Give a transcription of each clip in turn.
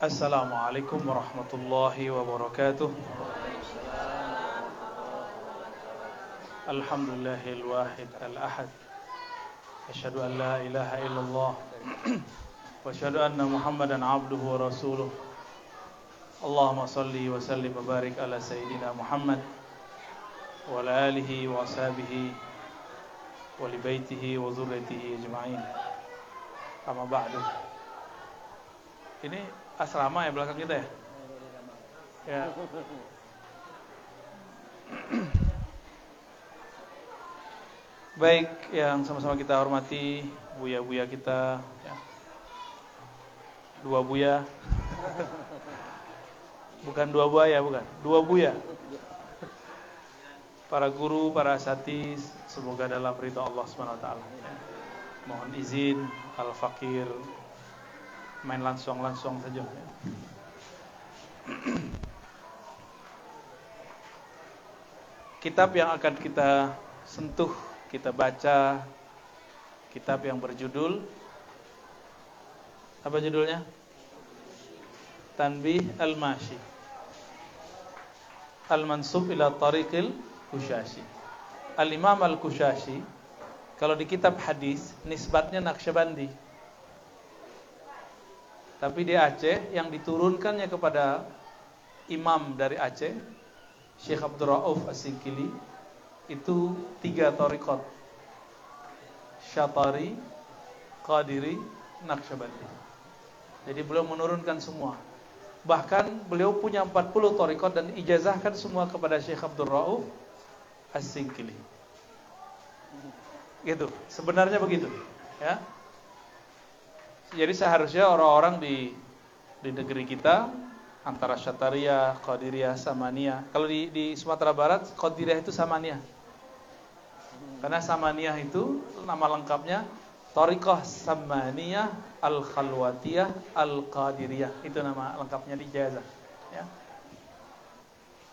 السلام عليكم ورحمة الله وبركاته. الحمد لله الواحد الأحد. أشهد أن لا إله إلا الله. وأشهد أن محمدا عبده ورسوله. اللهم صل وسلم وبارك على سيدنا محمد وعلى آله وأصحابه ولبيته وذريته أجمعين. أما بعد. Ini asrama ya belakang kita ya? Ya. Baik, yang sama-sama kita hormati buya-buya kita, ya. dua buya, bukan dua buaya, bukan, dua buya. Para guru, para asatiz, semoga dalam ridha Allah Subhanahu Wa Taala. Ya. Mohon izin, al fakir, main langsung-langsung saja. Ya. Kitab yang akan kita sentuh, kita baca, kitab yang berjudul apa judulnya? Tanbih Al-Mashi. Al-Mansub ila Tariqil Kushashi. Al-Imam Al-Kushashi kalau di kitab hadis nisbatnya Naqsyabandi. Tapi di Aceh yang diturunkannya kepada imam dari Aceh, Syekh Abdul Rauf As-Sikili, itu tiga torikot. Syatari, Qadiri, Naqsyabandi. Jadi beliau menurunkan semua. Bahkan beliau punya 40 torikot dan ijazahkan semua kepada Syekh Abdul Rauf As-Sikili. Gitu. Sebenarnya begitu, ya. Jadi seharusnya orang-orang di di negeri kita antara Syataria, Qadiriyah, Samaniyah. Kalau di di Sumatera Barat Qadiriyah itu Samaniyah. Karena Samaniyah itu nama lengkapnya Tariqah Samaniyah Al-Khalwatiyah Al-Qadiriyah. Itu nama lengkapnya di Jazah, ya.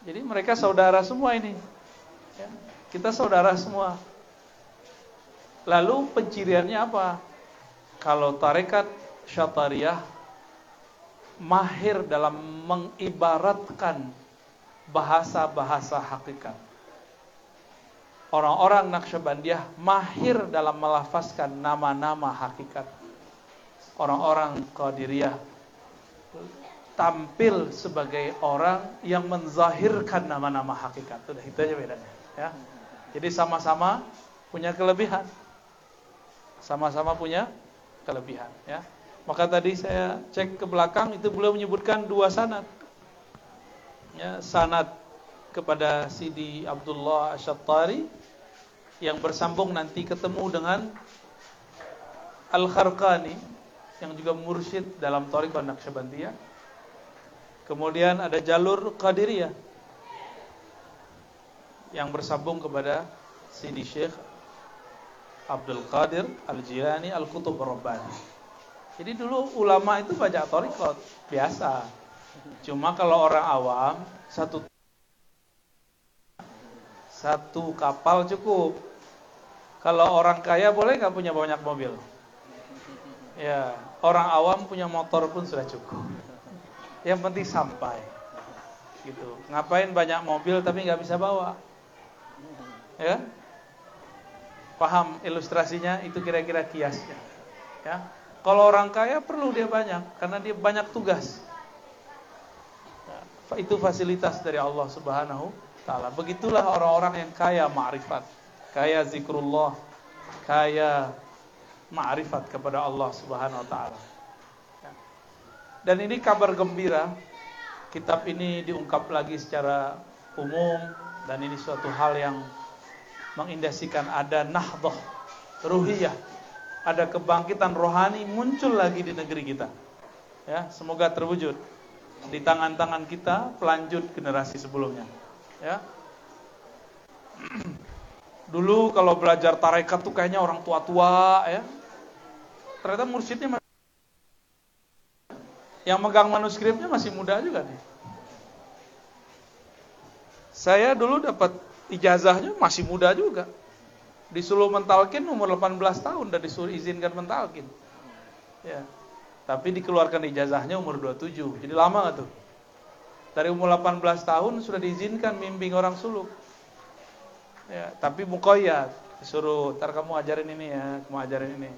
Jadi mereka saudara semua ini. Ya. Kita saudara semua. Lalu penciriannya apa? Kalau tarekat Syatariyah mahir dalam mengibaratkan bahasa-bahasa hakikat. Orang-orang Naqsyabandiyah mahir dalam melafazkan nama-nama hakikat. Orang-orang Qadiriyah tampil sebagai orang yang menzahirkan nama-nama hakikat. Sudah itu aja bedanya, ya. Jadi sama-sama punya kelebihan. Sama-sama punya kelebihan, ya. Maka tadi saya cek ke belakang itu beliau menyebutkan dua sanad. Ya, sanad kepada Sidi Abdullah Asyattari yang bersambung nanti ketemu dengan Al-Kharqani yang juga mursyid dalam Thariqah Naqsyabandiyah. Kemudian ada jalur Qadiriyah yang bersambung kepada Sidi Syekh Abdul Qadir Al-Jilani Al-Qutub Rabbani. Jadi dulu ulama itu baca Thariqah biasa. Cuma kalau orang awam satu satu kapal cukup. Kalau orang kaya boleh nggak punya banyak mobil? Ya, orang awam punya motor pun sudah cukup. Yang penting sampai. Gitu. Ngapain banyak mobil tapi nggak bisa bawa? Ya? Paham ilustrasinya? Itu kira-kira kiasnya. Ya. Kalau orang kaya perlu dia banyak karena dia banyak tugas. Ya, itu fasilitas dari Allah Subhanahu taala. Begitulah orang-orang yang kaya ma'rifat, kaya zikrullah, kaya ma'rifat kepada Allah Subhanahu taala. Ya. Dan ini kabar gembira. Kitab ini diungkap lagi secara umum dan ini suatu hal yang mengindasikan ada nahdoh ruhiyah, ada kebangkitan rohani muncul lagi di negeri kita. Ya, semoga terwujud di tangan-tangan kita pelanjut generasi sebelumnya. Ya. Dulu kalau belajar tarekat tuh kayaknya orang tua-tua ya. Ternyata mursyidnya masih yang megang manuskripnya masih muda juga nih. Saya dulu dapat ijazahnya masih muda juga. Disuruh mentalkin umur 18 tahun dan disuruh izinkan mentalkin. Ya. Tapi dikeluarkan ijazahnya umur 27. Jadi lama gak tuh? Dari umur 18 tahun sudah diizinkan mimping orang suluk. Ya, tapi mukoyat. Disuruh, ntar kamu ajarin ini ya, kamu ajarin ini.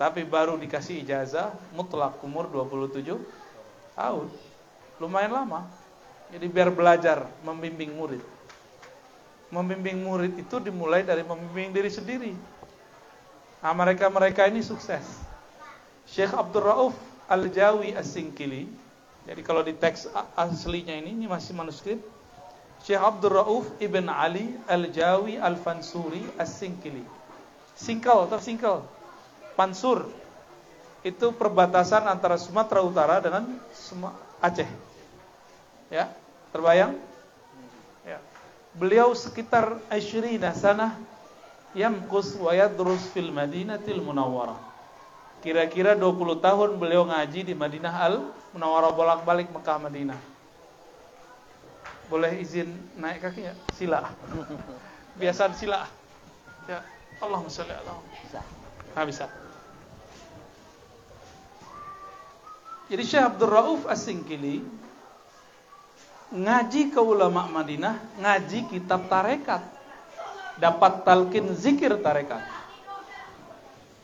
Tapi baru dikasih ijazah mutlak umur 27 tahun. Lumayan lama. Jadi biar belajar membimbing murid. Membimbing murid itu dimulai dari membimbing diri sendiri. Nah, mereka-mereka ini sukses. Syekh Abdul Rauf Al-Jawi As-Singkili. Jadi kalau di teks aslinya ini, ini masih manuskrip. Syekh Abdul Rauf Ibn Ali Al-Jawi Al-Fansuri As-Singkili. Singkel atau singkel. Pansur. Itu perbatasan antara Sumatera Utara dengan Aceh. Ya, terbayang? Beliau sekitar Ashrina sana yamkus wa yadrus fil Madinatil Munawwarah Kira-kira 20 tahun beliau ngaji di Madinah Al Munawwarah bolak-balik Mekah Madinah. Boleh izin naik kaki ya? Sila. Biasa sila. Ya, Allah sholli ala Bisa. Nah, bisa. Jadi Syekh Abdul Rauf As-Singkili ngaji ke ulama Madinah, ngaji kitab tarekat. Dapat talqin zikir tarekat.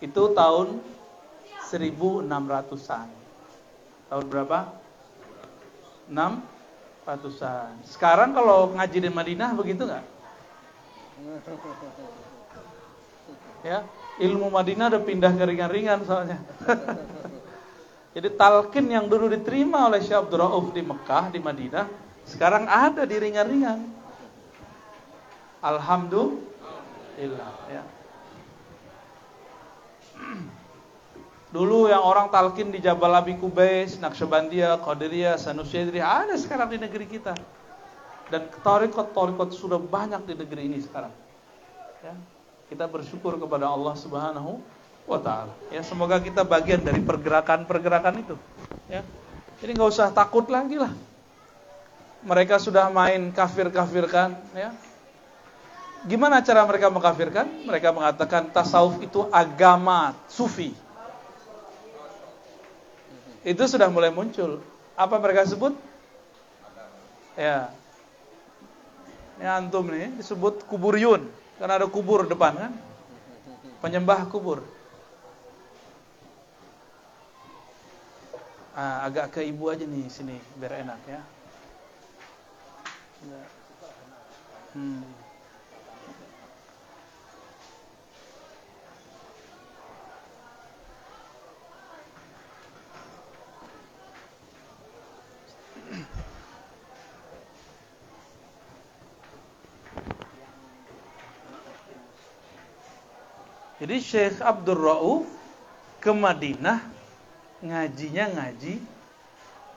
Itu tahun 1600-an. Tahun berapa? 600-an. Sekarang kalau ngaji di Madinah begitu nggak? Ya, ilmu Madinah udah pindah ke ringan-ringan soalnya. Jadi talqin yang dulu diterima oleh Syekh Abdul di Mekah, di Madinah, sekarang ada di ringan-ringan. Alhamdulillah ya. Dulu yang orang talkin di Jabal Abi Kubais, Naqsyabandiyah, Qadiriyah, Sanusi ada sekarang di negeri kita. Dan torikot-torikot sudah banyak di negeri ini sekarang. Ya. Kita bersyukur kepada Allah Subhanahu wa taala. Ya, semoga kita bagian dari pergerakan-pergerakan itu. Ya. Jadi nggak usah takut lagi lah. Mereka sudah main kafir-kafirkan, ya. Gimana cara mereka mengkafirkan? Mereka mengatakan tasawuf itu agama sufi itu sudah mulai muncul. Apa mereka sebut? Ya. Ini antum nih disebut kuburyun. Karena ada kubur depan kan? Penyembah kubur. Ah, agak ke ibu aja nih sini biar enak ya. Hmm. Jadi Syekh Abdul Rauf ke Madinah ngajinya ngaji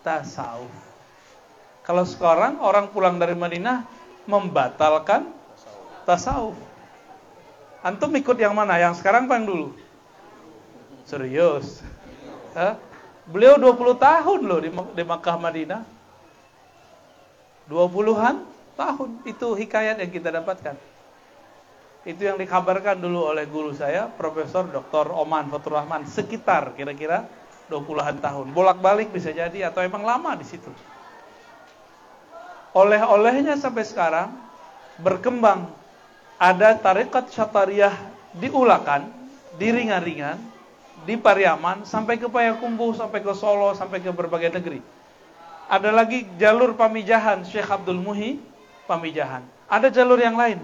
tasawuf. Kalau sekarang orang pulang dari Madinah membatalkan tasawuf. Antum ikut yang mana? Yang sekarang apa yang dulu? Serius. Hah? Beliau 20 tahun loh di, di Makkah Madinah. 20-an tahun itu hikayat yang kita dapatkan. Itu yang dikabarkan dulu oleh guru saya, Profesor Dr. Oman Fatur Rahman, sekitar kira-kira 20-an tahun. Bolak-balik bisa jadi atau emang lama di situ. Oleh-olehnya sampai sekarang berkembang ada tarekat syatariyah diulakan, di ringan-ringan, di Pariaman, sampai ke Payakumbuh, sampai ke Solo, sampai ke berbagai negeri. Ada lagi jalur pamijahan Syekh Abdul Muhi, pamijahan. Ada jalur yang lain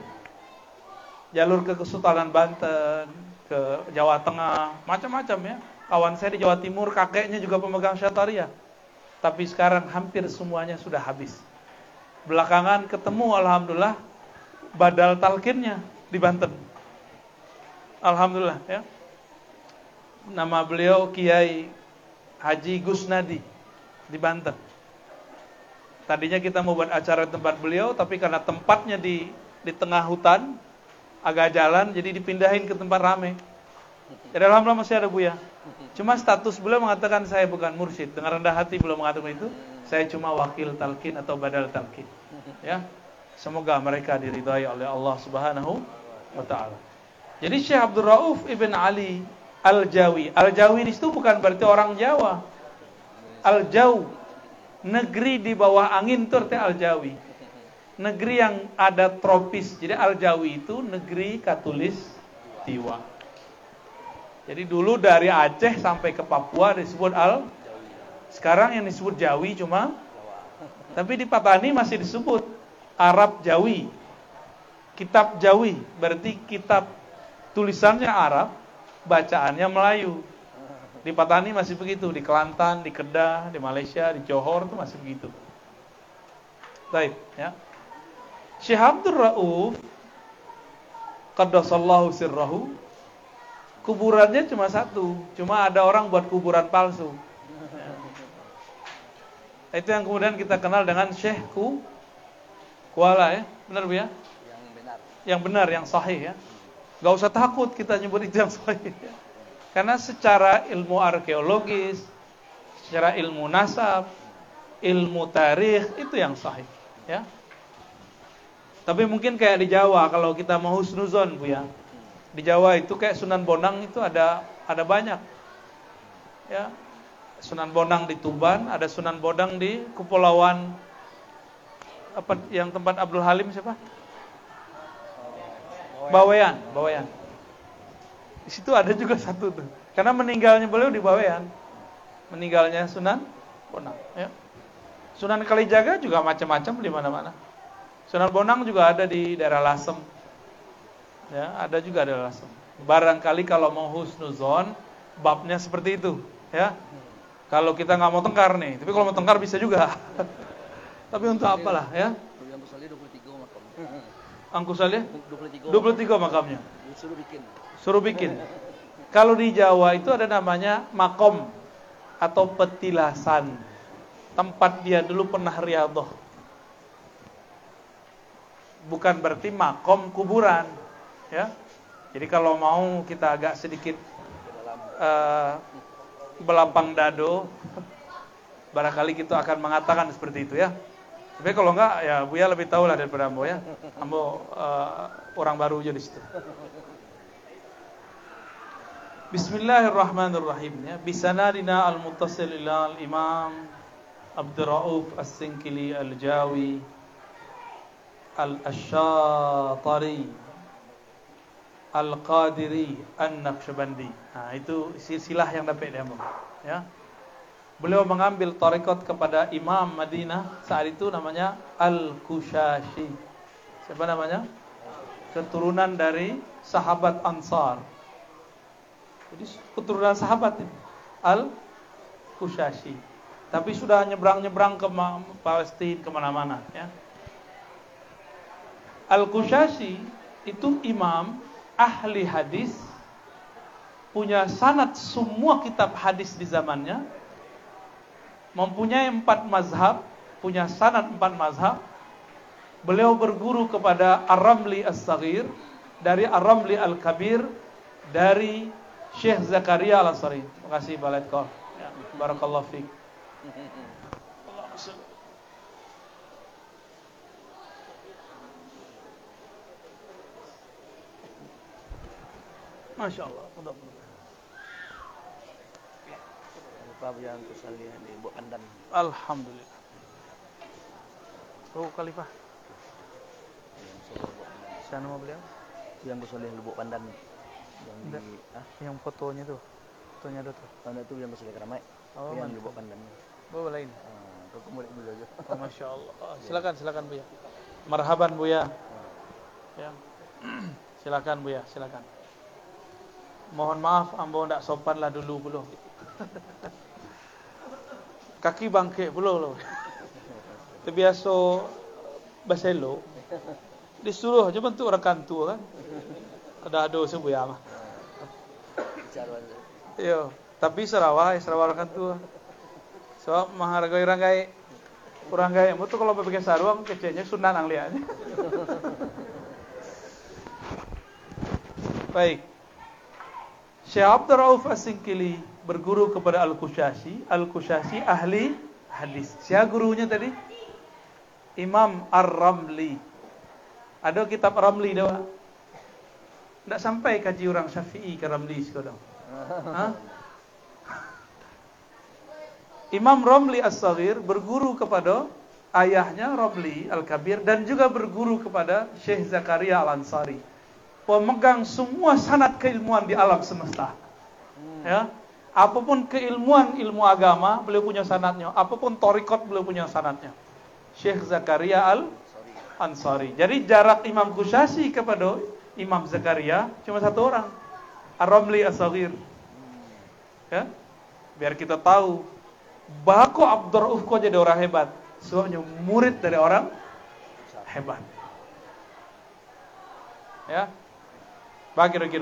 jalur ke Kesultanan Banten, ke Jawa Tengah, macam-macam ya. Kawan saya di Jawa Timur, kakeknya juga pemegang syataria. Tapi sekarang hampir semuanya sudah habis. Belakangan ketemu Alhamdulillah badal talkinnya di Banten. Alhamdulillah ya. Nama beliau Kiai Haji Gusnadi di Banten. Tadinya kita mau buat acara di tempat beliau, tapi karena tempatnya di di tengah hutan, agak jalan jadi dipindahin ke tempat rame. Jadi alhamdulillah masih ada Buya. Cuma status beliau mengatakan saya bukan mursyid. Dengan rendah hati beliau mengatakan itu. Saya cuma wakil talqin atau badal talqin. Ya. Semoga mereka diridhai oleh Allah Subhanahu wa taala. Jadi Syekh Abdul Rauf Ibn Ali Al-Jawi. Al-Jawi di situ bukan berarti orang Jawa. Al-Jaw. Negeri di bawah angin itu artinya Al-Jawi. Negeri yang ada tropis. Jadi Al-Jawi itu negeri katulis tiwa. Jadi dulu dari Aceh sampai ke Papua disebut Al. Sekarang yang disebut Jawi cuma tapi di Patani masih disebut Arab Jawi. Kitab Jawi berarti kitab tulisannya Arab, bacaannya Melayu. Di Patani masih begitu, di Kelantan, di Kedah, di Malaysia, di Johor itu masih begitu. Baik, ya. Syekh Abdul Rauf Qaddasallahu sirrahu Kuburannya cuma satu Cuma ada orang buat kuburan palsu itu yang kemudian kita kenal dengan Syekh Ku Kuala ya. Benar Bu ya? Yang benar. Yang benar, yang sahih ya. Gak usah takut kita nyebut itu yang sahih. Ya. Karena secara ilmu arkeologis, secara ilmu nasab, ilmu tarikh itu yang sahih, ya. Tapi mungkin kayak di Jawa kalau kita mau husnuzon Bu ya. Di Jawa itu kayak Sunan Bonang itu ada ada banyak. Ya, Sunan Bonang di Tuban, ada Sunan Bodang di Kepulauan apa yang tempat Abdul Halim siapa? Bawean, Bawean. Di situ ada juga satu tuh. Karena meninggalnya beliau di Bawean. Meninggalnya Sunan Bonang, ya. Sunan Kalijaga juga macam-macam di mana-mana. Sunan Bonang juga ada di daerah Lasem. Ya, ada juga di Lasem. Barangkali kalau mau husnuzon, babnya seperti itu, ya. Kalau kita nggak mau tengkar nih, tapi kalau mau tengkar bisa juga. tapi untuk apalah ya? Angkusalnya 23 makamnya. Suruh bikin. Suruh bikin. Kalau di Jawa itu ada namanya makom atau petilasan. Tempat dia dulu pernah riadoh. Bukan berarti makom kuburan, ya. Jadi kalau mau kita agak sedikit uh, belapang dado, barangkali kita akan mengatakan seperti itu ya. Tapi kalau enggak ya Buya lebih tahu lah daripada Ambo ya. Ambo uh, orang baru aja di situ. Bismillahirrahmanirrahim ya. Bisanadina al-muttasil ila al-Imam Abdurrauf As-Sinkili Al-Jawi Al-Ashatari Al-Qadiri An-Naqsyabandi. Nah, itu silsilah yang dapat dia ya. Beliau mengambil tarekat kepada Imam Madinah saat itu namanya Al-Kushashi. Siapa namanya? Keturunan dari sahabat Ansar. Jadi keturunan sahabat ini. Al-Kushashi. Tapi sudah nyebrang-nyebrang ke Palestina ke mana-mana ya. Al-Kushashi itu imam ahli hadis punya sanat semua kitab hadis di zamannya mempunyai empat mazhab punya sanat empat mazhab. Beliau berguru kepada Ar-Ramli As-Saghir dari Ar-Ramli Al-Kabir dari Syekh Zakaria Al-Asari terima kasih Baletkor ya, Barakallahu fiqh Masya Allah. Lupa yang kusalih di Ibu Pandan. Alhamdulillah. Oh, Khalifah. Siapa nama beliau? Yang kusalih Lubuk Pandan. Yang di, ah? yang fotonya tuh. Fotonya ada tuh. Oh, itu yang kusalih Keramai. Oh, yang Lubuk Pandan. Oh, lain. Ah, kau murid beliau aja. Oh, Masya Allah. Oh, silakan, silakan Buya. Marhaban Buya. Ya. silakan Buya, silakan. Mohon maaf ambo ndak sopan lah dulu belum. Kaki bangke belum lo. Terbiasa baselo. Disuruh aja bentuk orang kantu kan. Ada ada sembuh ya mah. Yo, tapi Sarawak, Sarawak orang kantu. So menghargai orang gay. Orang gay, betul kalau pakai sarung kecilnya sunan ang lihatnya. Baik. Syekh Abdul Rauf As-Singkili berguru kepada Al-Kushashi. Al-Kushashi ahli hadis. Siapa gurunya tadi? Imam Ar-Ramli. Ada kitab Ramli dah. Tak sampai kaji orang Syafi'i ke Ramli sekarang. Hah? Imam Romli As-Saghir berguru kepada ayahnya Romli Al-Kabir dan juga berguru kepada Syekh Zakaria Al-Ansari. Pemegang semua sanat keilmuan di alam semesta. Ya. Apa pun keilmuan ilmu agama, beliau punya sanatnya. Apa pun torikot, beliau punya sanatnya. Syekh Zakaria Al-Ansari. Jadi jarak Imam Kusyasi kepada Imam Zakaria cuma satu orang. Ar-Ramli As-Saghir. Ya. Biar kita tahu Bako Abdurrauf kok jadi orang hebat. Soalnya murid dari orang hebat. Ya. Bagi-bagi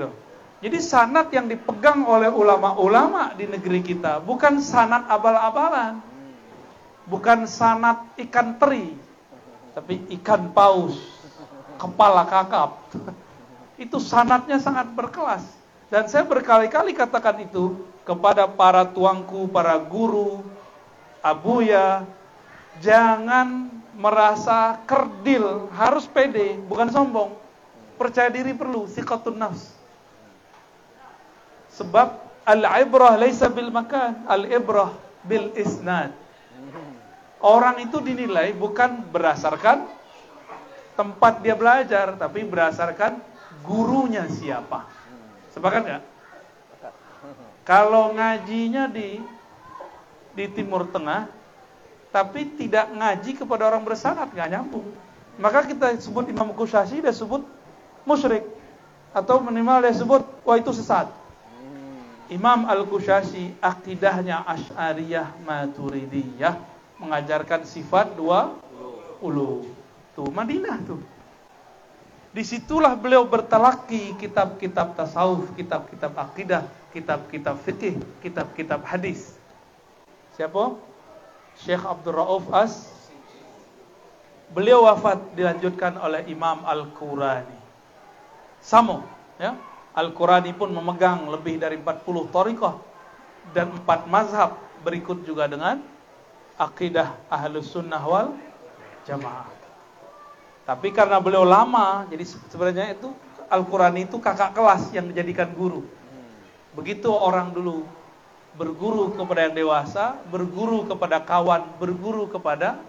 jadi sanat yang dipegang oleh ulama-ulama di negeri kita bukan sanat abal-abalan. Bukan sanat ikan teri, tapi ikan paus, kepala kakap. Itu sanatnya sangat berkelas. Dan saya berkali-kali katakan itu kepada para tuangku, para guru, abuya, jangan merasa kerdil, harus pede, bukan sombong. Percaya diri perlu, sikatun nafs. Sebab al-ibrah laisa bil makan, al-ibrah bil isnad. Orang itu dinilai bukan berdasarkan tempat dia belajar, tapi berdasarkan gurunya siapa. Sepakat nggak? Kalau ngajinya di di Timur Tengah, tapi tidak ngaji kepada orang bersanat, nggak nyambung. Maka kita sebut Imam Kusasi, dia sebut musyrik. Atau minimal dia sebut, wah itu sesat. Imam Al-Kushasi akidahnya Asy'ariyah Maturidiyah mengajarkan sifat dua ulu. Tuh Madinah tuh. Di situlah beliau bertalaki kitab-kitab tasawuf, kitab-kitab akidah, kitab-kitab fikih, kitab-kitab hadis. Siapa? Syekh Abdul Rauf As. Beliau wafat dilanjutkan oleh Imam Al-Qurani. Samo, ya. Al-Qurani pun memegang lebih dari 40 tariqah dan 4 mazhab berikut juga dengan akidah ahlus sunnah wal jamaah. Tapi karena beliau lama, jadi sebenarnya itu Al-Qurani itu kakak kelas yang dijadikan guru. Begitu orang dulu berguru kepada yang dewasa, berguru kepada kawan, berguru kepada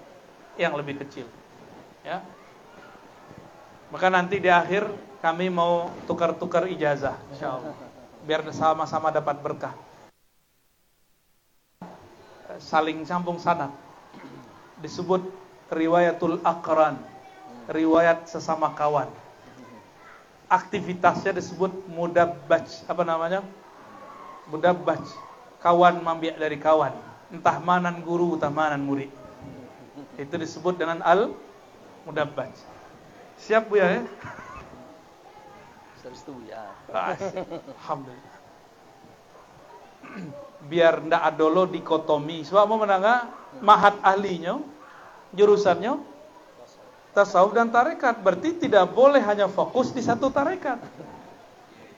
yang lebih kecil. Ya. Maka nanti di akhir kami mau tukar-tukar ijazah. Biar sama-sama dapat berkah. Saling sambung sanad. Disebut riwayatul akran, riwayat sesama kawan. Aktivitasnya disebut mudabbaj, apa namanya? Mudabbaj, kawan mambiak dari kawan. Entah manan guru, entah manan murid. Itu disebut dengan al mudabbaj. Siap Bu ya? ya. Alhamdulillah. Biar ndak adolo dikotomi. Sebab mau menanga mahat ahlinya, jurusannya tasawuf dan tarekat. Berarti tidak boleh hanya fokus di satu tarekat.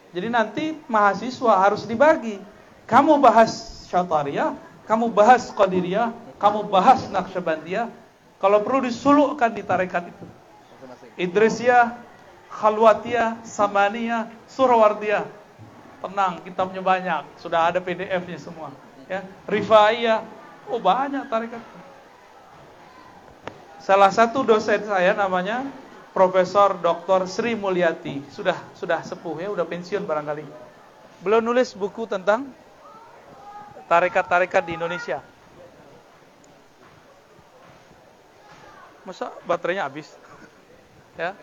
Jadi nanti mahasiswa harus dibagi. Kamu bahas Syatariyah, kamu bahas Qadiriyah, kamu bahas Naqsyabandiyah. Kalau perlu disulukkan di tarekat itu. Idrisiyah, Khalwatiyah, Samaniyah, Surawardiyah. Tenang, kitabnya banyak. Sudah ada PDF-nya semua. Ya, Rifaiyah. Oh, banyak tarekat. Salah satu dosen saya namanya Profesor Dr. Sri Mulyati. Sudah sudah sepuh ya, udah pensiun barangkali. Beliau nulis buku tentang tarekat-tarekat di Indonesia. Masa baterainya habis? Ya.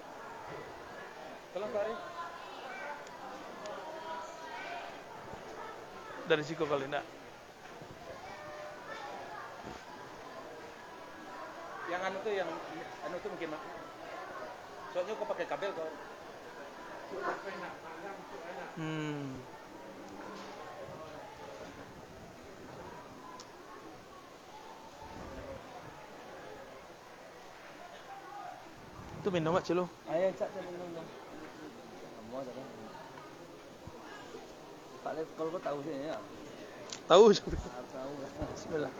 Dari siku kali enggak. Yang anu tuh yang anu tuh mungkin Soalnya kok pakai kabel kok. Hmm. Itu minum mak celo. Ayo cak cak minum semua. Pak Lep, kalau kau tahu sih ya. Tahu. Tahu. Bismillah.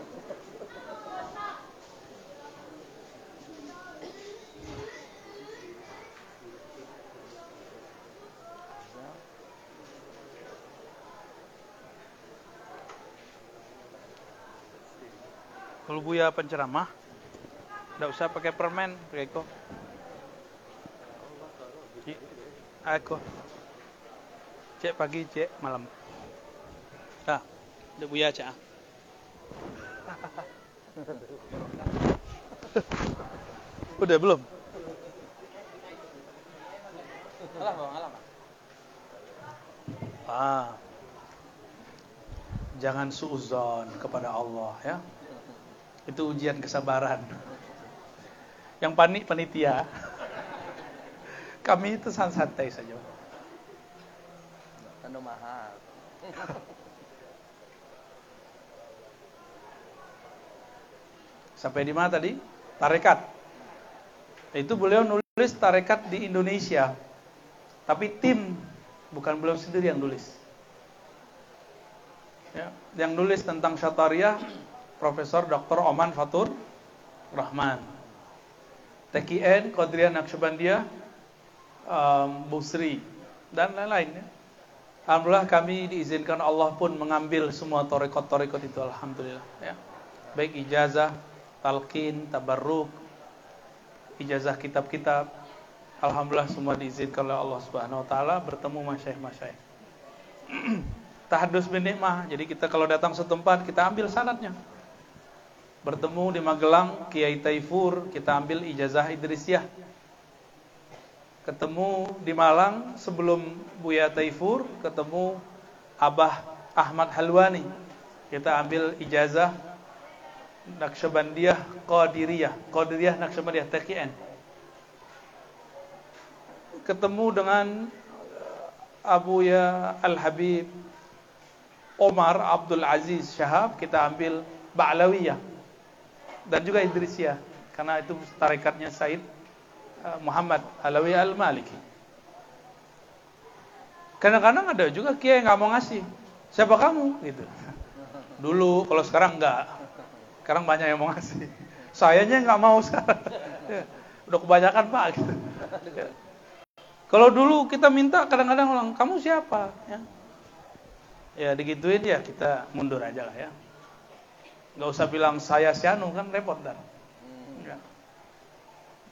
Kalau Buya penceramah, nggak usah pakai permen, pakai kok. Aku. Cek pagi, cek malam. Ah, udah Buya cek. ah. Udah belum? Alah, Bang, alah, Bang. Ah. Jangan suuzon kepada Allah ya. Itu ujian kesabaran. Yang panik panitia. Kami itu santai saja. Anu mahal. Sampai di mana tadi? Tarekat. Itu beliau nulis tarekat di Indonesia. Tapi tim, bukan beliau sendiri yang nulis. Ya, yang nulis tentang Syatariah, Profesor Dr. Oman Fatur Rahman. TKN, Qadriyah Naqsyabandiyah, um, Busri, dan lain-lain. Ya. Alhamdulillah kami diizinkan Allah pun mengambil semua torekot-torekot itu. Alhamdulillah. Ya. Baik ijazah, talqin, tabarruk, ijazah kitab-kitab. Alhamdulillah semua diizinkan oleh Allah Subhanahu wa taala bertemu masyayikh-masyayikh. Tahadus bin nikmah. Jadi kita kalau datang setempat kita ambil sanatnya. Bertemu di Magelang Kiai Taifur, kita ambil ijazah Idrisiyah. Ketemu di Malang sebelum Buya Taifur, ketemu Abah Ahmad Halwani. Kita ambil ijazah Naqsyabandiyah Qadiriyah, Qadiriyah Naqsyabandiyah TKN. Ketemu dengan Abu Ya Al-Habib Omar Abdul Aziz Syahab, kita ambil Ba'lawiyah dan juga Idrisiyah karena itu tarekatnya Said uh, Muhammad Alawi Al-Maliki. Kadang-kadang ada juga kiai nggak mau ngasih. Siapa kamu? Gitu. Dulu, kalau sekarang enggak. Sekarang banyak yang mau ngasih. Sayanya nggak mau sekarang. Udah kebanyakan pak. Gitu. Kalau dulu kita minta kadang-kadang orang, kamu siapa? Ya. ya digituin ya kita mundur aja lah ya. Nggak usah bilang saya Sianu kan repot dan.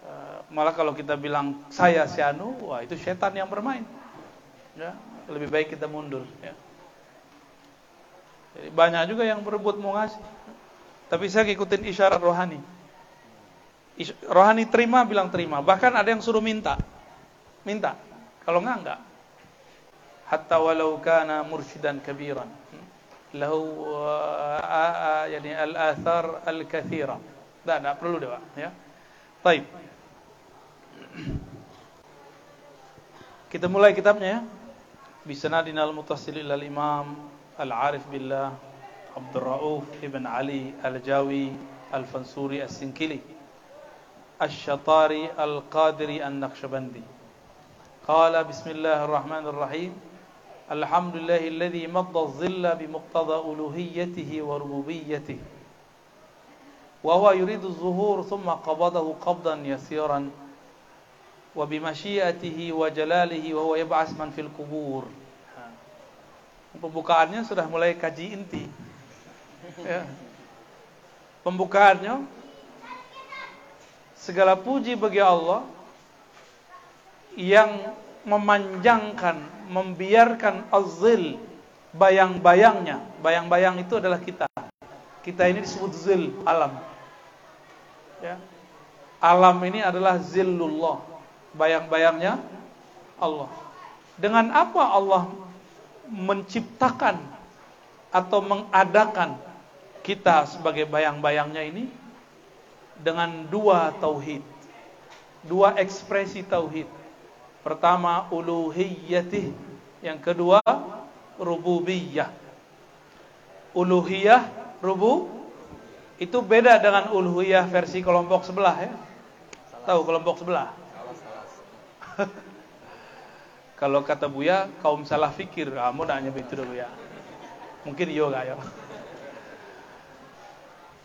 Uh, malah kalau kita bilang saya Sianu, wah itu setan yang bermain. Ya, lebih baik kita mundur. Ya. Jadi banyak juga yang berebut mau ngasih. Tapi saya ikutin isyarat rohani. Is rohani terima, bilang terima. Bahkan ada yang suruh minta. Minta. Kalau enggak, enggak. Hatta walau kana mursyidan kabiran. Lahu uh, yani al-athar al-kathira. Enggak perlu deh, Pak. Ya. Baik. Kita mulai kitabnya ya. Bisanadin al-mutasil ila imam al-arif billah Abdul Rauf ibn Ali al-Jawi al-Fansuri al-Sinkili al-Shatari al-Qadiri al-Naqshbandi. Qala bismillahirrahmanirrahim. الحمد لله الذي مد الظل بمقتضى ألوهيته وربوبيته وهو يريد الظهور ثم قبضه قبضا يسيرا wa bi masyiatihi wa jalalihi wa huwa yab'as man fil kubur Pembukaannya sudah mulai kaji inti. Ya. Pembukaannya segala puji bagi Allah yang memanjangkan, membiarkan azil bayang-bayangnya. Bayang-bayang itu adalah kita. Kita ini disebut zil alam. Ya. Alam ini adalah zillullah bayang-bayangnya Allah. Dengan apa Allah menciptakan atau mengadakan kita sebagai bayang-bayangnya ini? Dengan dua tauhid. Dua ekspresi tauhid. Pertama uluhiyatih, yang kedua rububiyah. Uluhiyah, rubu itu beda dengan uluhiyah versi kelompok sebelah ya. Tahu kelompok sebelah? Kalau kata Buya, kaum salah fikir. Kamu nanya begitu ya. Mungkin iya gak ya.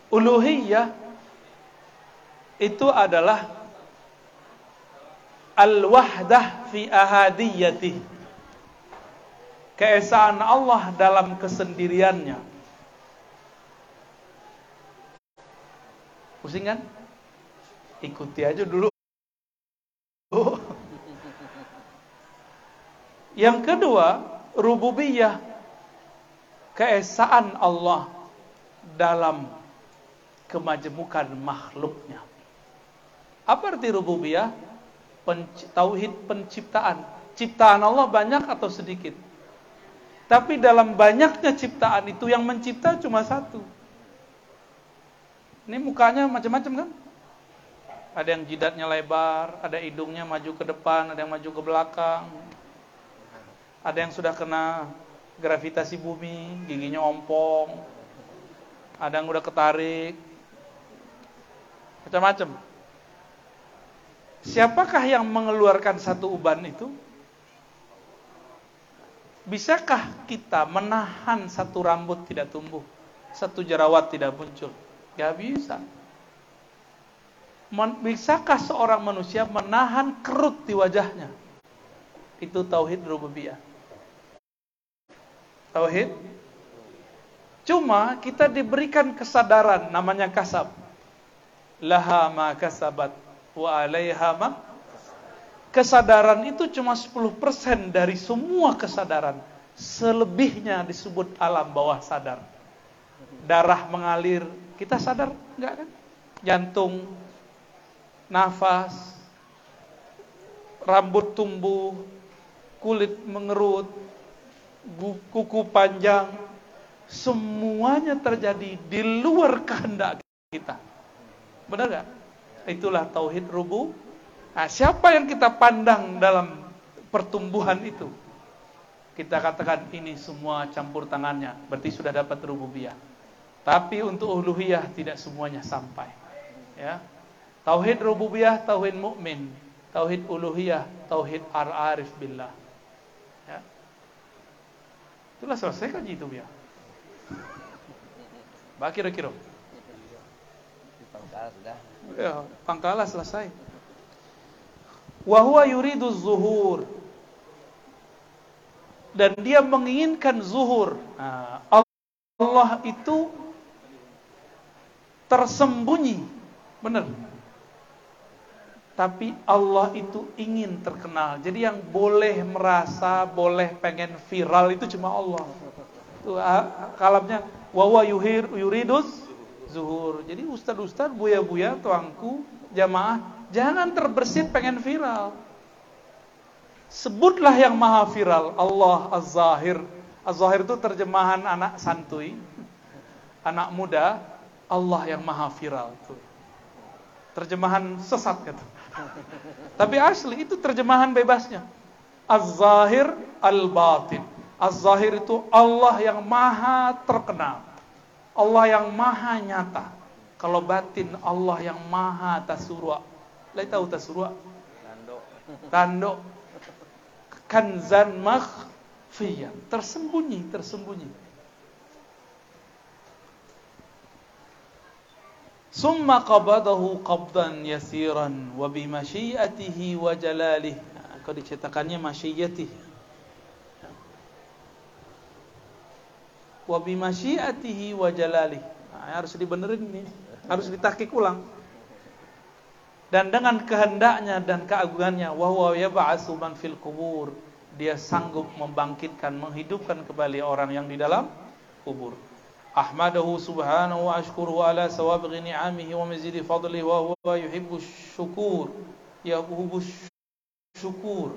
Uluhiyah itu adalah al-wahdah fi ahadiyatih. Keesaan Allah dalam kesendiriannya. Pusing kan? Ikuti aja dulu. Yang kedua, rububiyah keesaan Allah dalam kemajemukan makhluknya. Apa arti rububiyah? Penci tauhid penciptaan. Ciptaan Allah banyak atau sedikit? Tapi dalam banyaknya ciptaan itu yang mencipta cuma satu. Ini mukanya macam-macam kan? Ada yang jidatnya lebar, ada hidungnya maju ke depan, ada yang maju ke belakang. Ada yang sudah kena gravitasi bumi, giginya ompong. Ada yang udah ketarik. Macam-macam. Siapakah yang mengeluarkan satu uban itu? Bisakah kita menahan satu rambut tidak tumbuh, satu jerawat tidak muncul? Gak bisa. Bisakah seorang manusia menahan kerut di wajahnya? Itu tauhid rububiyah. Tauhid. Cuma kita diberikan kesadaran namanya kasab. Laha ma kasabat wa alaiha ma Kesadaran itu cuma 10% dari semua kesadaran. Selebihnya disebut alam bawah sadar. Darah mengalir, kita sadar enggak kan? Jantung, nafas, rambut tumbuh, kulit mengerut, kuku panjang, semuanya terjadi di luar kehendak kita. Benar gak? Itulah tauhid rubu Nah, siapa yang kita pandang dalam pertumbuhan itu? Kita katakan ini semua campur tangannya, berarti sudah dapat rububiyah. Tapi untuk uluhiyah tidak semuanya sampai. Ya. Tauhid rububiyah, tauhid mukmin, tauhid uluhiyah, tauhid ar-arif billah. Itulah selesai kan itu ya. Kira-kira. Pangkalas sudah. Ya, pangkalas selesai wa yuridu zuhur dan dia menginginkan zuhur. Nah, Allah itu tersembunyi, benar. Tapi Allah itu ingin terkenal. Jadi yang boleh merasa, boleh pengen viral itu cuma Allah. Itu ah, kalamnya wawa yuhir yuridus zuhur. Jadi ustad-ustad, buya-buya, tuangku, jamaah Jangan terbersit pengen viral. Sebutlah yang maha viral, Allah Az-Zahir. Az-Zahir itu terjemahan anak santuy, anak muda, Allah yang maha viral. Terjemahan sesat gitu. Tapi asli itu terjemahan bebasnya. Az-Zahir Al-Batin. Az-Zahir itu Allah yang maha terkenal. Allah yang maha nyata. Kalau batin Allah yang maha tasurwa. Lai tahu tasru'a? Tanduk. Tanduk. Kanzan makhfiyan. Tersembunyi, tersembunyi. Summa qabadahu qabdan yasiran wa bi masyiatihi wa jalalih. Nah, kalau masyiatihi. Wa bi masyiatihi wa jalalih. Nah, harus dibenerin ini. Harus ditahqiq ulang dan dengan kehendaknya dan keagungannya wahwa yab'atsu man fil kubur dia sanggup membangkitkan menghidupkan kembali orang yang di dalam kubur ahmadahu subhanahu wa ashkuruhu ala sawabighi ni'amihi wa mazidi fadlihi wa huwa yuhibbu syukur yuhibbu syukur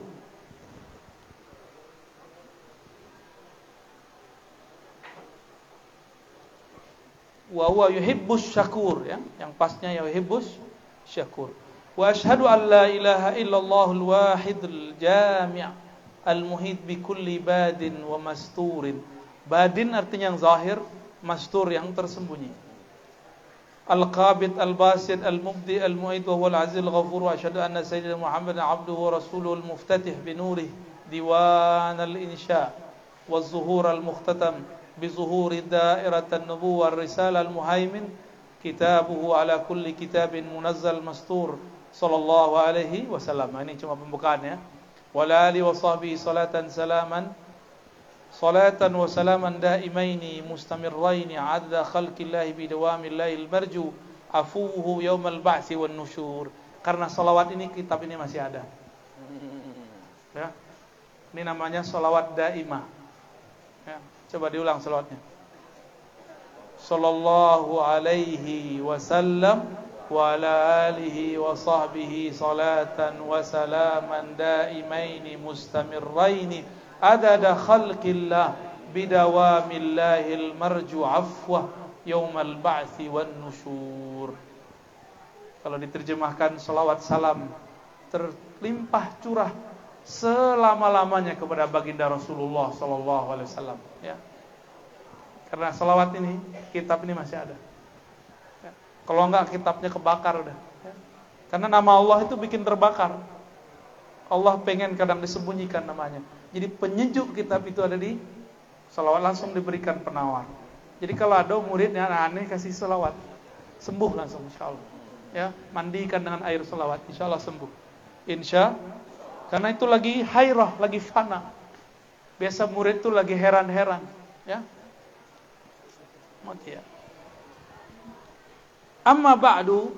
wa huwa yuhibbu syakur ya yang pasnya yuhibbu syakur وأشهد أن لا إله إلا الله الواحد الجامع المحيط بكل باد ومستور badin artinya yang zahir mastur yang tersembunyi Al-Qabid Al-Basid Al-Mubdi Al-Mu'id wa huwa Al-Aziz Al-Ghafur wa asyhadu anna sayyidina Muhammadan abduhu wa rasuluhu al-muftatih bi nurih diwan al-insya wa zuhur al-mukhtatam bi zuhuri dairat an-nubuwah ar-risalah al-muhaimin kitabuhu ala kulli kitabin munazzal mastur sallallahu alaihi wasallam. Ini cuma pembukaan ya. Wala ali wa sahbihi salatan salaman salatan wa salaman daimaini mustamirraini adda khalqillahi bi dawamillahi al-marju afuhu yaumal ba'si wan nusyur. Karena salawat ini kitab ini masih ada. Ya. Ini namanya salawat daimah. Ya. Coba diulang salawatnya. Sallallahu alaihi wasallam wa ala alihi wa sahbihi salatan wa salaman daimaini mustamirraini adada khalqillah bidawamillahil marju afwah yaumal ba'thi wan nusyur. Kalau diterjemahkan salawat salam terlimpah curah selama-lamanya kepada baginda Rasulullah sallallahu alaihi wasallam ya. Karena salawat ini kitab ini masih ada. Ya. Kalau enggak kitabnya kebakar udah ya. Karena nama Allah itu bikin terbakar. Allah pengen kadang disembunyikan namanya. Jadi penyejuk kitab itu ada di salawat langsung diberikan penawar. Jadi kalau ada muridnya aneh kasih selawat, sembuh langsung insya Allah. Ya, mandikan dengan air selawat, insya Allah sembuh. Insya, karena itu lagi hairah, lagi fana. Biasa murid itu lagi heran-heran, ya. Mati ya. Amma ba'du,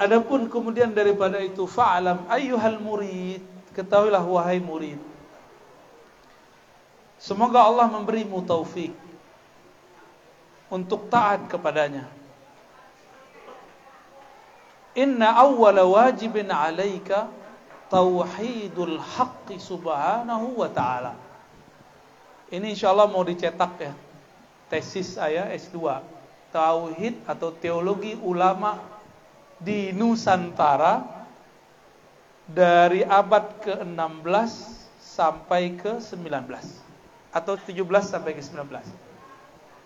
adapun kemudian daripada itu fa'alam ayyuhal murid, ketahuilah wahai murid. Semoga Allah memberimu taufik untuk taat kepadanya. Inna awwala wajibin 'alaika tauhidul haqqi subhanahu wa ta'ala. Ini insyaallah mau dicetak ya. Tesis saya S2. Tauhid atau teologi ulama di Nusantara dari abad ke-16 sampai ke-19 atau 17 sampai ke-19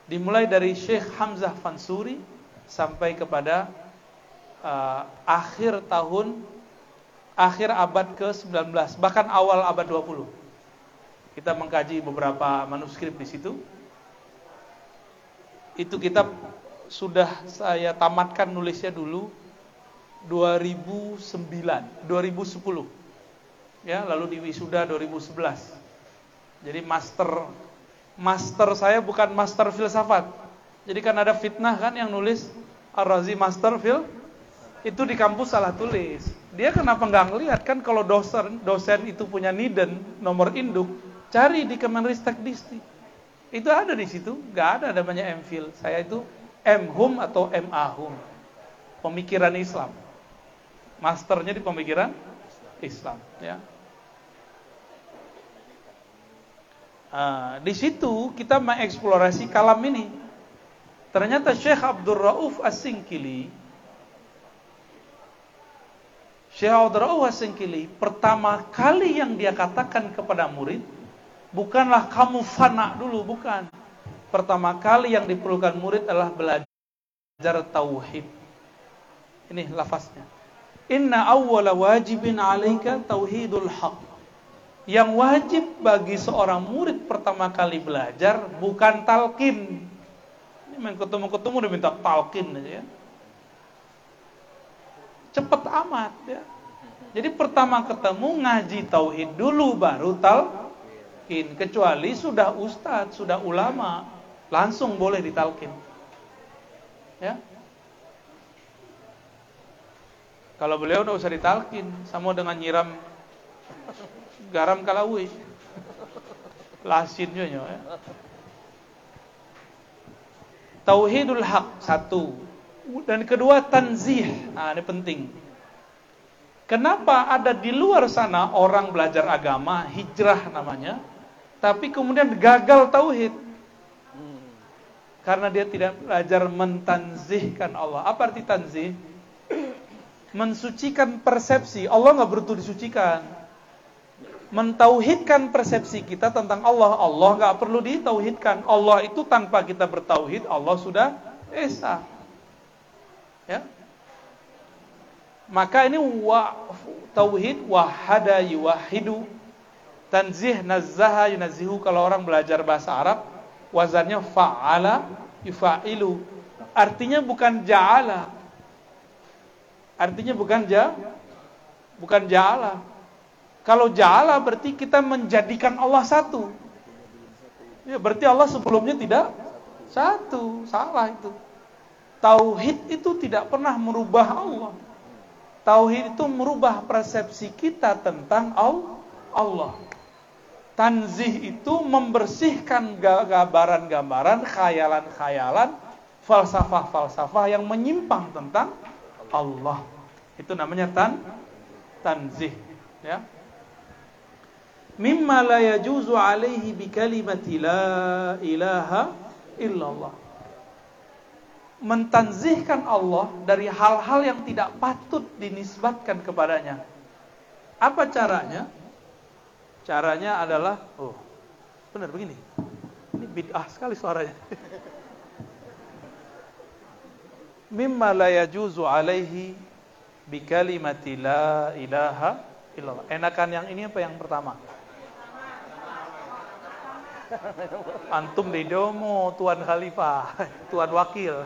dimulai dari Syekh Hamzah Fansuri sampai kepada uh, akhir tahun akhir abad ke-19 bahkan awal abad 20 kita mengkaji beberapa manuskrip di situ. Itu kitab sudah saya tamatkan nulisnya dulu 2009 2010 ya lalu di wisuda 2011 jadi master master saya bukan master filsafat. Jadi kan ada fitnah kan yang nulis Ar-Razi master fil itu di kampus salah tulis. Dia kenapa nggak ngelihat kan kalau dosen dosen itu punya niden nomor induk, cari di Kemenristek Dikti. Itu ada di situ, nggak ada namanya MPhil. Saya itu M.Hum atau M.A.Hum. Pemikiran Islam. Masternya di pemikiran Islam, ya. Uh, di situ kita mengeksplorasi kalam ini. Ternyata Syekh Abdul Rauf As-Singkili Syekh Abdul Rauf As-Singkili pertama kali yang dia katakan kepada murid bukanlah kamu fana dulu, bukan. Pertama kali yang diperlukan murid adalah belajar tauhid. Ini lafaznya. Inna awwala wajibin 'alaika tauhidul haq yang wajib bagi seorang murid pertama kali belajar bukan talqin. Ini main ketemu-ketemu udah minta talqin aja ya. Cepet amat ya. Jadi pertama ketemu ngaji tauhid dulu baru talqin. Kecuali sudah ustadz, sudah ulama, langsung boleh ditalkin. Ya. Kalau beliau udah usah ditalkin, sama dengan nyiram garam kalawi. Lasin juga ya. Tauhidul haq satu. Dan kedua tanzih. Nah, ini penting. Kenapa ada di luar sana orang belajar agama, hijrah namanya, tapi kemudian gagal tauhid? Karena dia tidak belajar mentanzihkan Allah. Apa arti tanzih? Mensucikan persepsi. Allah nggak butuh disucikan mentauhidkan persepsi kita tentang Allah. Allah nggak perlu ditauhidkan. Allah itu tanpa kita bertauhid, Allah sudah esa. Ya. Maka ini wa tauhid wahada yuwahidu tanzih nazzaha yunazzihu kalau orang belajar bahasa Arab wazannya fa'ala yufa'ilu artinya bukan ja'ala artinya bukan ja bukan ja'ala kalau jala berarti kita menjadikan Allah satu. Ya, berarti Allah sebelumnya tidak satu. Salah itu. Tauhid itu tidak pernah merubah Allah. Tauhid itu merubah persepsi kita tentang Allah. Tanzih itu membersihkan gambaran-gambaran, khayalan-khayalan, falsafah-falsafah yang menyimpang tentang Allah. Itu namanya tan tanzih, ya. Mimma la yajuzu alaihi bi kalimati la ilaha illallah. Mentanzihkan Allah dari hal-hal yang tidak patut dinisbatkan kepadanya. Apa caranya? Caranya adalah, oh, benar begini. Ini bid'ah sekali suaranya. Mimma la yajuzu alaihi bi kalimati la ilaha illallah. Enakan yang ini apa yang pertama? Antum di domo tuan khalifah, tuan wakil.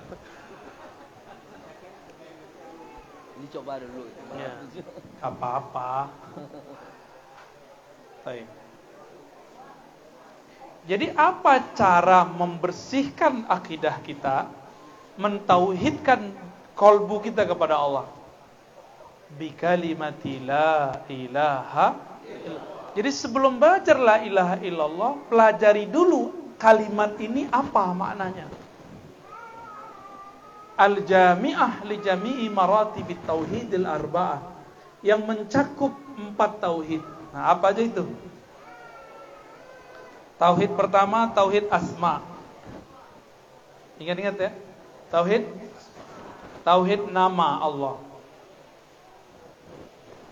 Ini coba dulu. Ya. Apa-apa. Baik. Jadi apa cara membersihkan akidah kita, mentauhidkan kolbu kita kepada Allah? Bi kalimati la ilaha Jadi sebelum belajar la ilaha illallah, pelajari dulu kalimat ini apa maknanya. Al-Jami'ah li jami'i maratibit tauhidil arba'ah yang mencakup empat tauhid. Nah, apa aja itu? Tauhid pertama, tauhid asma. Ingat-ingat ya. Tauhid tauhid nama Allah.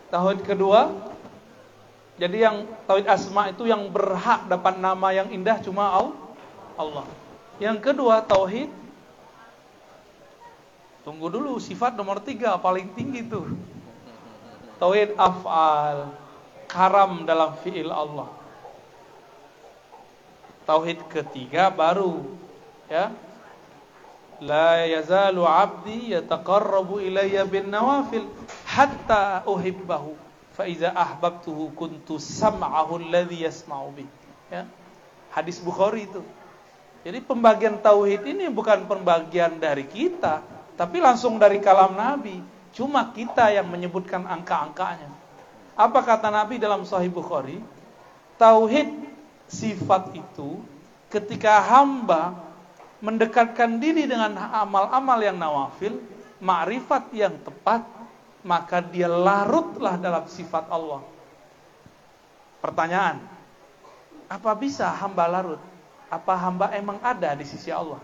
Tauhid kedua, jadi yang tauhid asma itu yang berhak dapat nama yang indah cuma Allah. Yang kedua tauhid Tunggu dulu sifat nomor tiga paling tinggi tuh. Tauhid af'al, karam dalam fi'il Allah. Tauhid ketiga baru ya. La yazalu 'abdi yataqarrabu ilayya bin nawafil hatta uhibbahu fa iza ahbabtuhu kuntu sam'ahu alladhi yasma'u bih. Ya. Hadis Bukhari itu. Jadi pembagian tauhid ini bukan pembagian dari kita, tapi langsung dari kalam Nabi. Cuma kita yang menyebutkan angka-angkanya. Apa kata Nabi dalam Sahih Bukhari? Tauhid sifat itu ketika hamba mendekatkan diri dengan amal-amal yang nawafil, makrifat yang tepat, maka dia larutlah dalam sifat Allah. Pertanyaan, apa bisa hamba larut? Apa hamba emang ada di sisi Allah?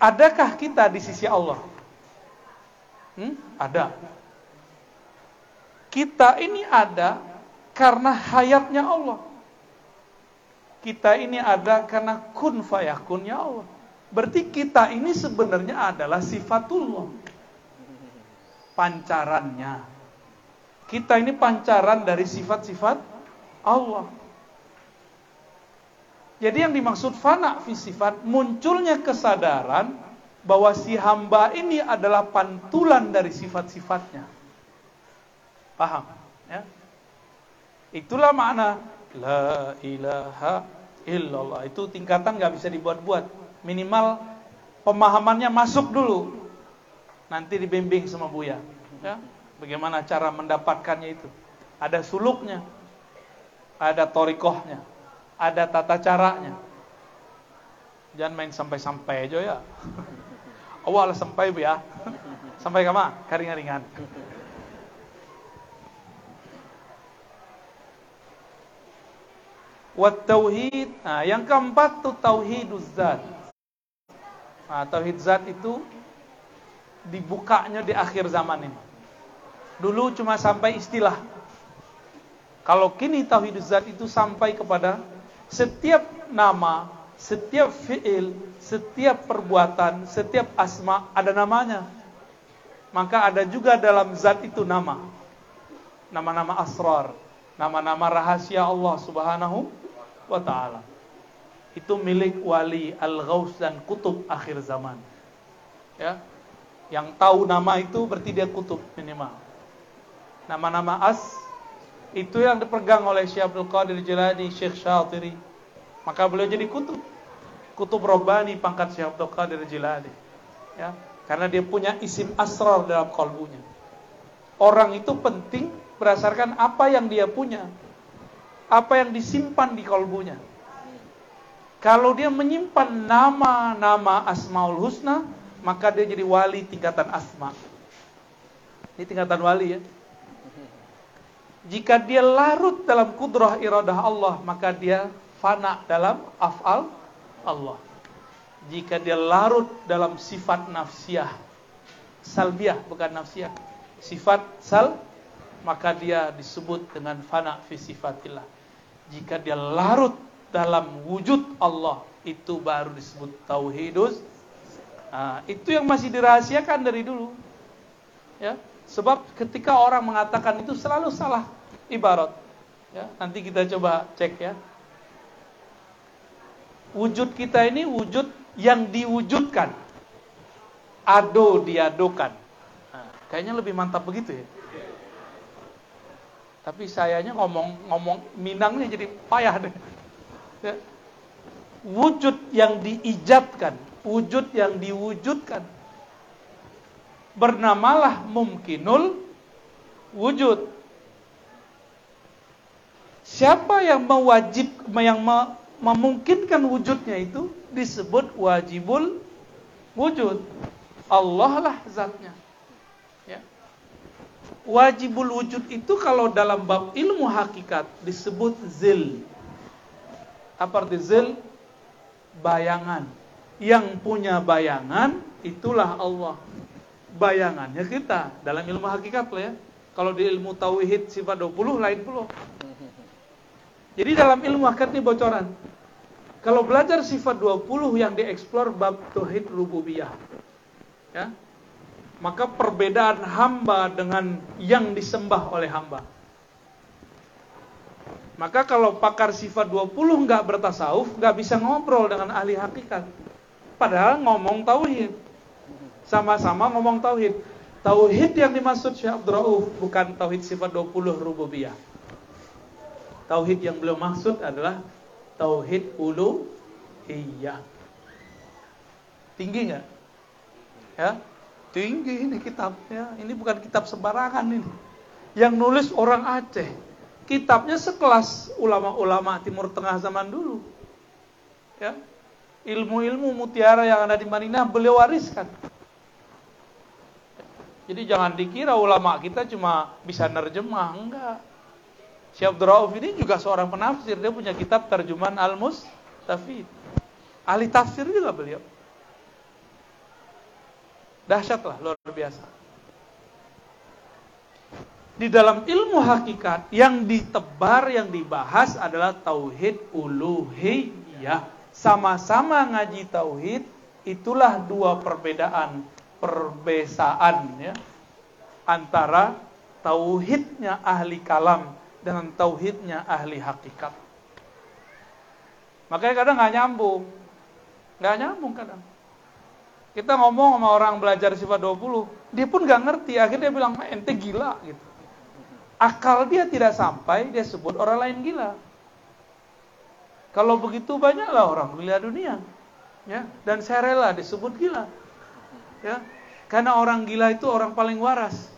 Adakah kita di sisi Allah? Hmm? Ada. Kita ini ada karena hayatnya Allah. Kita ini ada karena kun fayakunnya Allah. Berarti kita ini sebenarnya adalah sifatullah. Pancarannya. Kita ini pancaran dari sifat-sifat Allah. Jadi yang dimaksud fana fi sifat munculnya kesadaran bahwa si hamba ini adalah pantulan dari sifat-sifatnya. Paham? Ya? Itulah makna la ilaha illallah. Itu tingkatan nggak bisa dibuat-buat. Minimal pemahamannya masuk dulu. Nanti dibimbing sama Buya. Ya? Bagaimana cara mendapatkannya itu? Ada suluknya. Ada torikohnya ada tata caranya. Jangan main sampai-sampai aja ya. Awal sampai ya. Sampai kama, karingan-ringan. Wat tauhid, nah, yang keempat tuh tauhiduz zat. Nah, tauhid zat itu dibukanya di akhir zaman ini. Dulu cuma sampai istilah. Kalau kini tauhiduz zat itu sampai kepada setiap nama, setiap fiil, setiap perbuatan, setiap asma ada namanya. Maka ada juga dalam zat itu nama. Nama-nama asrar, nama-nama rahasia Allah Subhanahu wa taala. Itu milik wali al-ghaus dan kutub akhir zaman. Ya. Yang tahu nama itu berarti dia kutub minimal. Nama-nama as itu yang dipegang oleh Syekh Abdul Qadir Jilani, Syekh Syatiri. Maka beliau jadi kutub. kutub robbani pangkat Syekh Abdul Qadir Jilani. Ya, karena dia punya isim asrar dalam kalbunya. Orang itu penting berdasarkan apa yang dia punya. Apa yang disimpan di kalbunya. Kalau dia menyimpan nama-nama Asmaul Husna, maka dia jadi wali tingkatan asma. Ini tingkatan wali ya. Jika dia larut dalam kudrah iradah Allah, maka dia fana dalam af'al Allah. Jika dia larut dalam sifat nafsiyah, salbiah bukan nafsiyah, sifat sal, maka dia disebut dengan fana fi sifatillah. Jika dia larut dalam wujud Allah itu baru disebut tauhidus. Nah, itu yang masih dirahasiakan dari dulu. Ya, sebab ketika orang mengatakan itu selalu salah ibarat. Ya, nanti kita coba cek ya. Wujud kita ini wujud yang diwujudkan. Ado diadokan. Nah, kayaknya lebih mantap begitu ya. Tapi sayanya ngomong ngomong Minangnya jadi payah deh. Ya. Wujud yang diijatkan, wujud yang diwujudkan. Bernamalah mumkinul wujud. Siapa yang mewajib yang memungkinkan wujudnya itu disebut wajibul wujud. Allah lah zatnya. Wajibul wujud itu kalau dalam bab ilmu hakikat disebut zil. Apa arti zil? Bayangan. Yang punya bayangan itulah Allah. Bayangannya kita dalam ilmu hakikat lah ya. Kalau di ilmu tauhid sifat 20 lain puluh. Jadi dalam ilmu hakikat ini bocoran. Kalau belajar sifat 20 yang dieksplor bab tauhid rububiyah. Ya. Maka perbedaan hamba dengan yang disembah oleh hamba. Maka kalau pakar sifat 20 nggak bertasawuf, nggak bisa ngobrol dengan ahli hakikat. Padahal ngomong tauhid. Sama-sama ngomong tauhid. Tauhid yang dimaksud Syekh Abdul bukan tauhid sifat 20 rububiyah. Tauhid yang beliau maksud adalah tauhid uluhiyah. Tinggi nggak? Ya, tinggi ini kitabnya. Ini bukan kitab sembarangan ini. Yang nulis orang Aceh kitabnya sekelas ulama-ulama Timur Tengah zaman dulu. Ya. Ilmu-ilmu mutiara yang ada di Madinah beliau wariskan. Jadi jangan dikira ulama kita cuma bisa nerjemah, enggak. Syekh Abdul Rauf ini juga seorang penafsir, dia punya kitab terjemahan Al-Mustafid. Ahli tafsir juga beliau. Dahsyat lah, luar biasa di dalam ilmu hakikat yang ditebar, yang dibahas adalah tauhid uluhiyah. Sama-sama ngaji tauhid, itulah dua perbedaan, perbesaan ya antara tauhidnya ahli kalam dengan tauhidnya ahli hakikat. Makanya kadang nggak nyambung, nggak nyambung kadang. Kita ngomong sama orang belajar sifat 20, dia pun nggak ngerti, akhirnya dia bilang ente gila gitu akal dia tidak sampai, dia sebut orang lain gila. Kalau begitu banyaklah orang gila dunia. Ya, dan saya rela disebut gila. Ya, karena orang gila itu orang paling waras.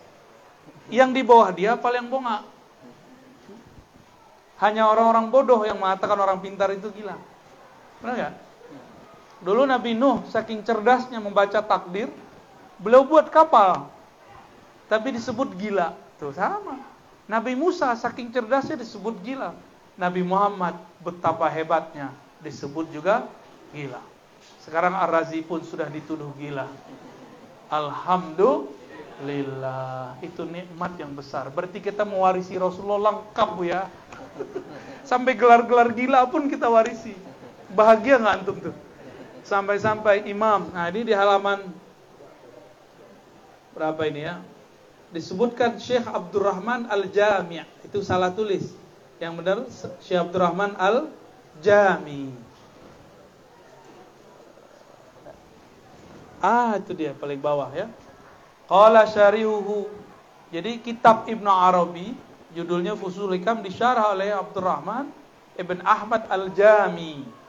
Yang di bawah dia paling bongak. Hanya orang-orang bodoh yang mengatakan orang pintar itu gila. Benar gak? Dulu Nabi Nuh saking cerdasnya membaca takdir, beliau buat kapal. Tapi disebut gila. Tuh sama. Nabi Musa saking cerdasnya disebut gila. Nabi Muhammad betapa hebatnya disebut juga gila. Sekarang Ar-Razi pun sudah dituduh gila. Alhamdulillah. Itu nikmat yang besar. Berarti kita mewarisi Rasulullah lengkap Bu ya. Sampai gelar-gelar gila pun kita warisi. Bahagia nggak antum tuh? Sampai-sampai imam. Nah ini di halaman berapa ini ya? disebutkan Syekh Abdurrahman Al-Jami' itu salah tulis. Yang benar Syekh Abdurrahman Al-Jami. Ah, itu dia paling bawah ya. Qala syarihuhu. Jadi kitab Ibnu Arabi judulnya Fusul Hikam disyarah oleh Abdurrahman Ibn Ahmad Al-Jami.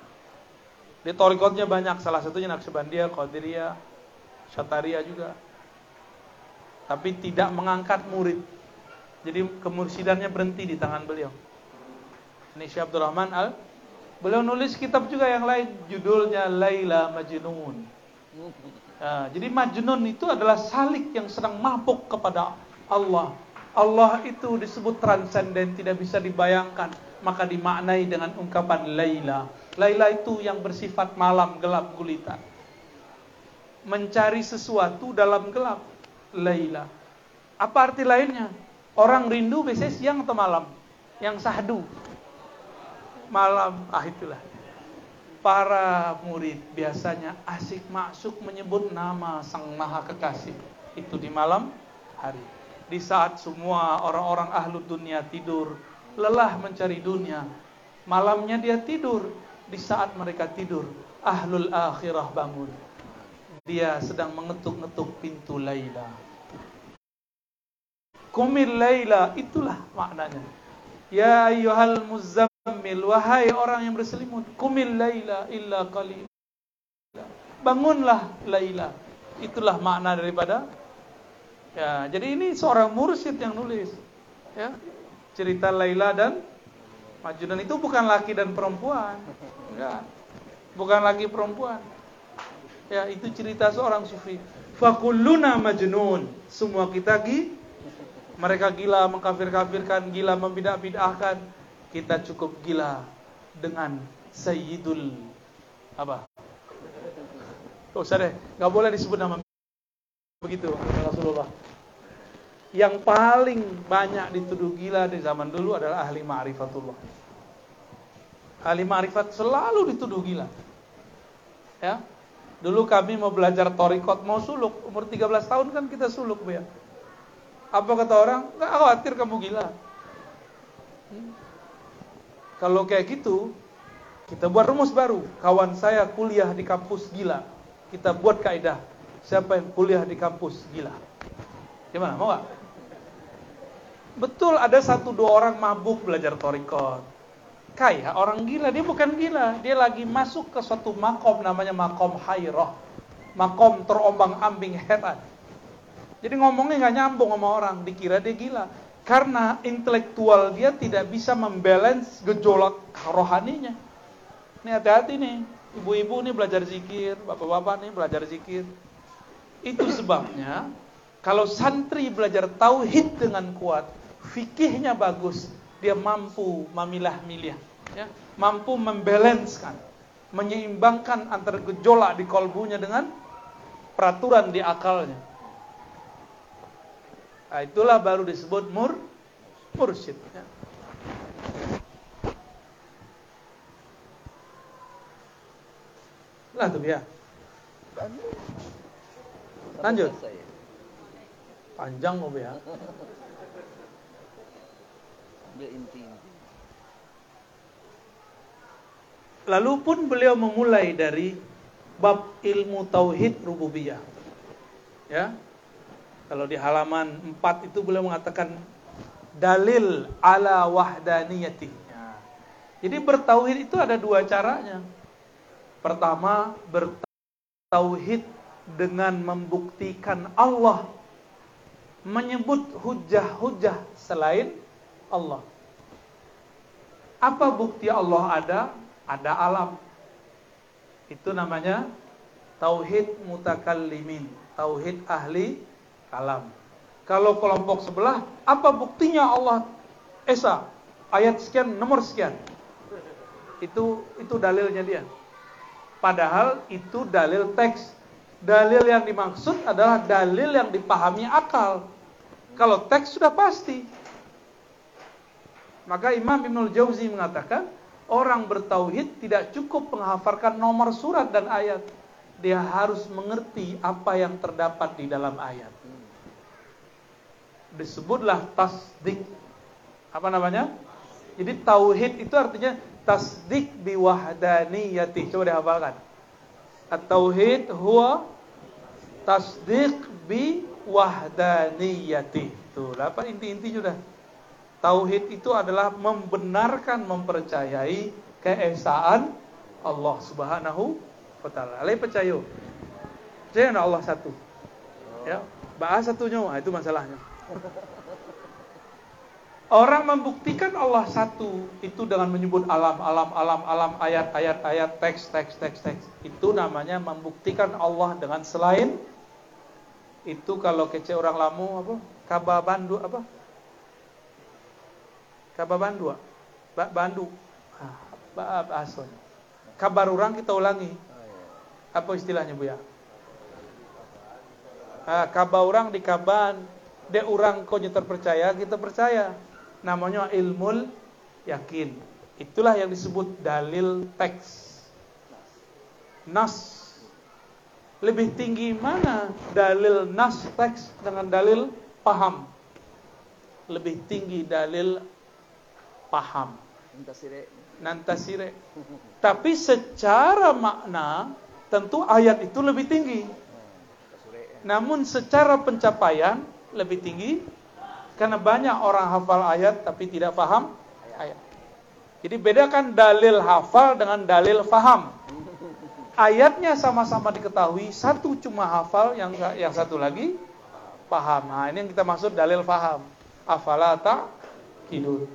Di torikotnya banyak, salah satunya Naqsyabandiyah, Qadiriyah, Syataria juga. Tapi tidak mengangkat murid. Jadi kemursidannya berhenti di tangan beliau. Ini Syekh Abdurrahman Al Beliau nulis kitab juga yang lain judulnya Laila Majnun. Nah, jadi Majnun itu adalah salik yang sedang mabuk kepada Allah. Allah itu disebut transenden, tidak bisa dibayangkan, maka dimaknai dengan ungkapan Laila. Laila itu yang bersifat malam gelap gulita. Mencari sesuatu dalam gelap. Laila. Apa arti lainnya? Orang rindu biasanya siang atau malam? Yang sahdu malam ah itulah para murid biasanya asik masuk menyebut nama sang maha kekasih itu di malam hari di saat semua orang-orang ahlu dunia tidur lelah mencari dunia malamnya dia tidur di saat mereka tidur ahlul akhirah bangun dia sedang mengetuk-ngetuk pintu Laila kumil Laila itulah maknanya ya ayyuhal muzammil Mil wahai orang yang berselimut, kumil laila illa qalil. Bangunlah laila. Itulah makna daripada ya. Jadi ini seorang mursyid yang nulis. Ya. Cerita Laila dan Majnun itu bukan laki dan perempuan. Enggak. Bukan laki perempuan. Ya, itu cerita seorang sufi. Fakulluna majnun. Semua kita gi mereka gila mengkafir-kafirkan, gila membidah-bidahkan kita cukup gila dengan Sayyidul apa? Oh, usah deh, nggak boleh disebut nama begitu Rasulullah. Yang paling banyak dituduh gila di zaman dulu adalah ahli ma'rifatullah. Ahli ma'rifat selalu dituduh gila. Ya. Dulu kami mau belajar torikot, mau suluk. Umur 13 tahun kan kita suluk, ya. Apa kata orang? Gak khawatir kamu gila. Hmm. Kalau kayak gitu, kita buat rumus baru. Kawan saya kuliah di kampus gila. Kita buat kaidah. Siapa yang kuliah di kampus gila? Gimana? Mau gak? Betul ada satu dua orang mabuk belajar torikot. Kaya orang gila, dia bukan gila. Dia lagi masuk ke suatu makom namanya makom hairah. Makom terombang ambing heran. Jadi ngomongnya nggak nyambung sama orang, dikira dia gila. Karena intelektual dia tidak bisa membalance gejolak rohaninya. Ini hati-hati nih. Ibu-ibu nih belajar zikir, bapak-bapak nih belajar zikir. Itu sebabnya kalau santri belajar tauhid dengan kuat, fikihnya bagus, dia mampu memilah-milih, ya, mampu membalancekan, menyeimbangkan antara gejolak di kolbunya dengan peraturan di akalnya. Nah, itulah baru disebut mur mursyid. Ya. Lah tuh ya. Lanjut. Panjang mau ya. Lalu pun beliau memulai dari bab ilmu tauhid rububiyah. Ya, kalau di halaman 4 itu beliau mengatakan dalil ala wahdaniyatinya. Jadi bertauhid itu ada dua caranya. Pertama, bertauhid dengan membuktikan Allah menyebut hujah-hujah selain Allah. Apa bukti Allah ada? Ada alam. Itu namanya tauhid mutakallimin, tauhid ahli kalam. Kalau kelompok sebelah, apa buktinya Allah Esa? Ayat sekian, nomor sekian. Itu itu dalilnya dia. Padahal itu dalil teks. Dalil yang dimaksud adalah dalil yang dipahami akal. Kalau teks sudah pasti. Maka Imam Ibnul Jauzi mengatakan, orang bertauhid tidak cukup menghafalkan nomor surat dan ayat. Dia harus mengerti apa yang terdapat di dalam ayat disebutlah tasdik. Apa namanya? Jadi tauhid itu artinya tasdik biwahdaniyati. Coba dihafalkan. At-tauhid huwa tasdik biwahdaniyati. Tuh, apa inti-inti sudah. Tauhid itu adalah membenarkan, mempercayai keesaan Allah Subhanahu wa taala. Ale percaya. Percaya Allah satu. Ya, bahas satunya nah, itu masalahnya. Orang membuktikan Allah satu itu dengan menyebut alam, alam, alam, alam, ayat, ayat, ayat, teks, teks, teks, teks. Itu namanya membuktikan Allah dengan selain itu kalau kece orang lamu apa? Kababandu apa? Kababandu. Ba bandu. Ah, bahasa. Kabar orang kita ulangi. Apa istilahnya Bu ya? Ah, kabar orang di kaban, de orang kau terpercaya, kita percaya namanya ilmu yakin. Itulah yang disebut dalil teks. Nas. Lebih tinggi mana dalil nas teks dengan dalil paham? Lebih tinggi dalil paham. Nantasire. Tapi secara makna tentu ayat itu lebih tinggi. Namun secara pencapaian lebih tinggi karena banyak orang hafal ayat tapi tidak paham ayat. Jadi bedakan dalil hafal dengan dalil faham. Ayatnya sama-sama diketahui, satu cuma hafal, yang yang satu lagi paham. Nah, ini yang kita maksud dalil faham. Afala kidul.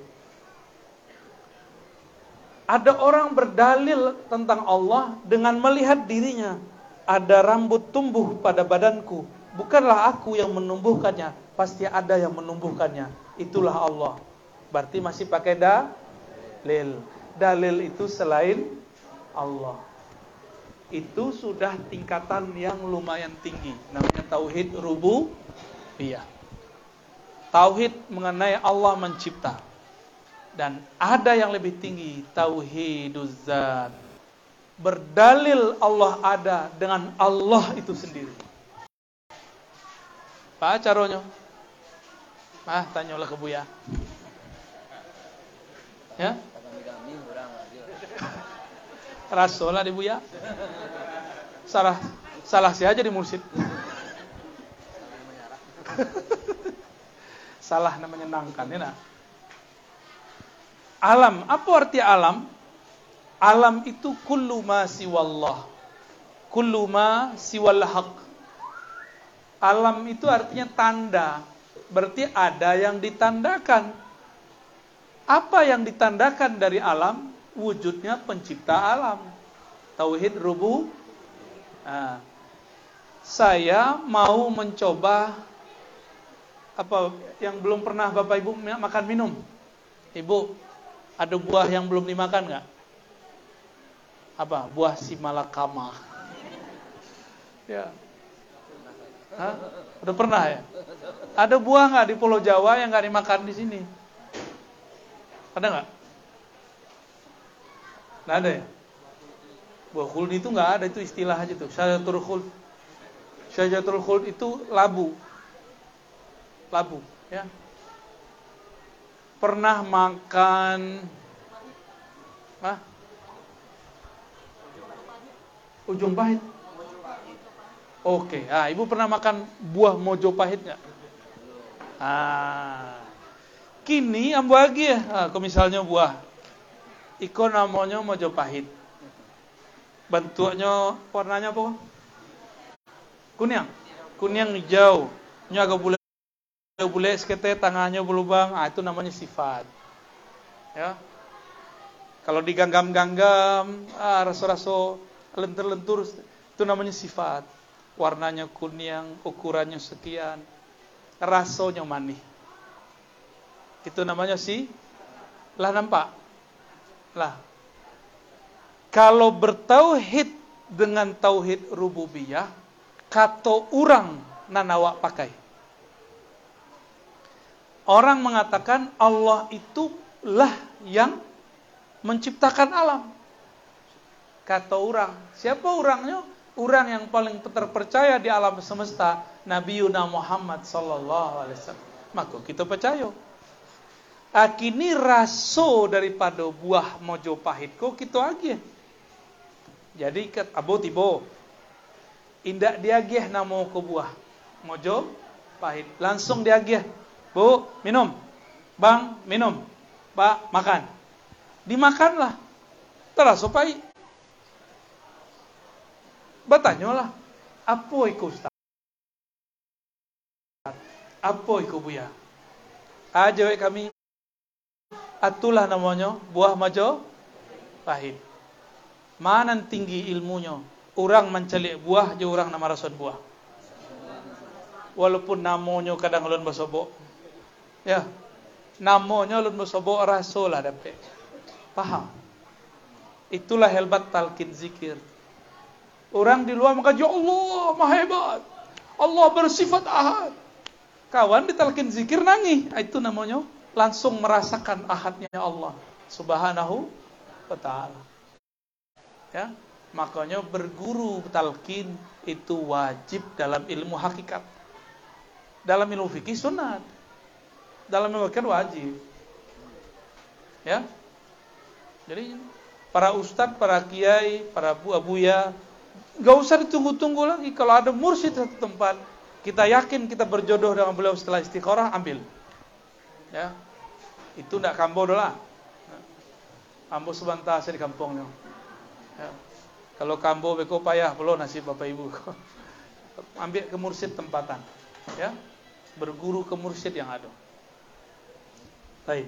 Ada orang berdalil tentang Allah dengan melihat dirinya. Ada rambut tumbuh pada badanku. Bukanlah aku yang menumbuhkannya, pasti ada yang menumbuhkannya. Itulah Allah. Berarti masih pakai dalil. Dalil itu selain Allah. Itu sudah tingkatan yang lumayan tinggi. Namanya tauhid rububiyah. Tauhid mengenai Allah mencipta. Dan ada yang lebih tinggi, tauhiduz zat. Berdalil Allah ada dengan Allah itu sendiri. Pak caronya? Ah, tanyalah ke Buya. Ya? Rasolah di Buya. Salah salah sih aja di mursid. salah namanya menyenangkan ya nah. Alam, apa arti alam? Alam itu kullu ma siwallah. Kullu ma siwal haq. Alam itu artinya tanda berarti ada yang ditandakan. Apa yang ditandakan dari alam? Wujudnya pencipta alam. Tauhid rubu. Nah, saya mau mencoba apa yang belum pernah Bapak Ibu makan minum. Ibu, ada buah yang belum dimakan nggak? Apa? Buah si malakama. Ya. Hah? Udah pernah ya? Ada buah nggak di Pulau Jawa yang nggak dimakan di sini? Ada nggak? Nggak ada ya? Buah khuld itu nggak ada itu istilah aja tuh. Syajatul khuld. Syajatul khuld itu labu. Labu, ya. Pernah makan Hah? Ujung pahit. Oke, ah ibu pernah makan buah mojo pahit? Ah, kini ambu lagi ya, ah, kalau misalnya buah, iko namanya mojo pahit. Bentuknya, warnanya apa? Kuning, kuning hijau, nyaga bule bule sekete tangannya berlubang, ah itu namanya sifat. Ya, kalau diganggam-ganggam, ah raso-raso lentur-lentur, itu namanya sifat warnanya kuning, ukurannya sekian, rasanya manis. Itu namanya si lah nampak. Lah. Kalau bertauhid dengan tauhid rububiyah, kata orang nanawa pakai. Orang mengatakan Allah itu lah yang menciptakan alam. Kata orang, siapa orangnya? orang yang paling terpercaya di alam semesta Nabi Yuna Muhammad sallallahu alaihi wasallam. Maka kita percaya. Akini raso daripada buah mojo pahit kok kita aja. Jadi kat abo tibo. Indak diagih namo ke buah mojo pahit. Langsung diagih. Bu, minum. Bang, minum. Pak, makan. Dimakanlah. Terasa pahit. Bertanyalah, apa itu Ustaz? Apa itu Buya? Aja kami atulah namanya buah majo pahit. Mana tinggi ilmunya? Orang mencelik buah, je orang nama rasul buah. Walaupun namanya kadang ulun basobok. Ya. Namanya ulun basobok rasul lah dapat. Paham? Itulah hebat talqin zikir. Orang di luar maka ya Allah maha hebat. Allah bersifat ahad. Kawan di talqin zikir nangis. Itu namanya langsung merasakan ahadnya Allah subhanahu wa ta'ala. Ya, makanya berguru talqin itu wajib dalam ilmu hakikat. Dalam ilmu fikih sunat. Dalam hakikat wajib. Ya. Jadi para ustadz, para kiai, para buah-buya, gak usah ditunggu-tunggu lagi. Kalau ada mursyid satu tempat, kita yakin kita berjodoh dengan beliau setelah istiqorah, ambil. Ya, itu ndak kambo dola. Ambo sebentar saya di kampungnya. Ya. Kalau kambo beko payah belum nasib bapak ibu. Ambil ke mursyid tempatan. Ya. Berguru ke mursyid yang ada. Baik.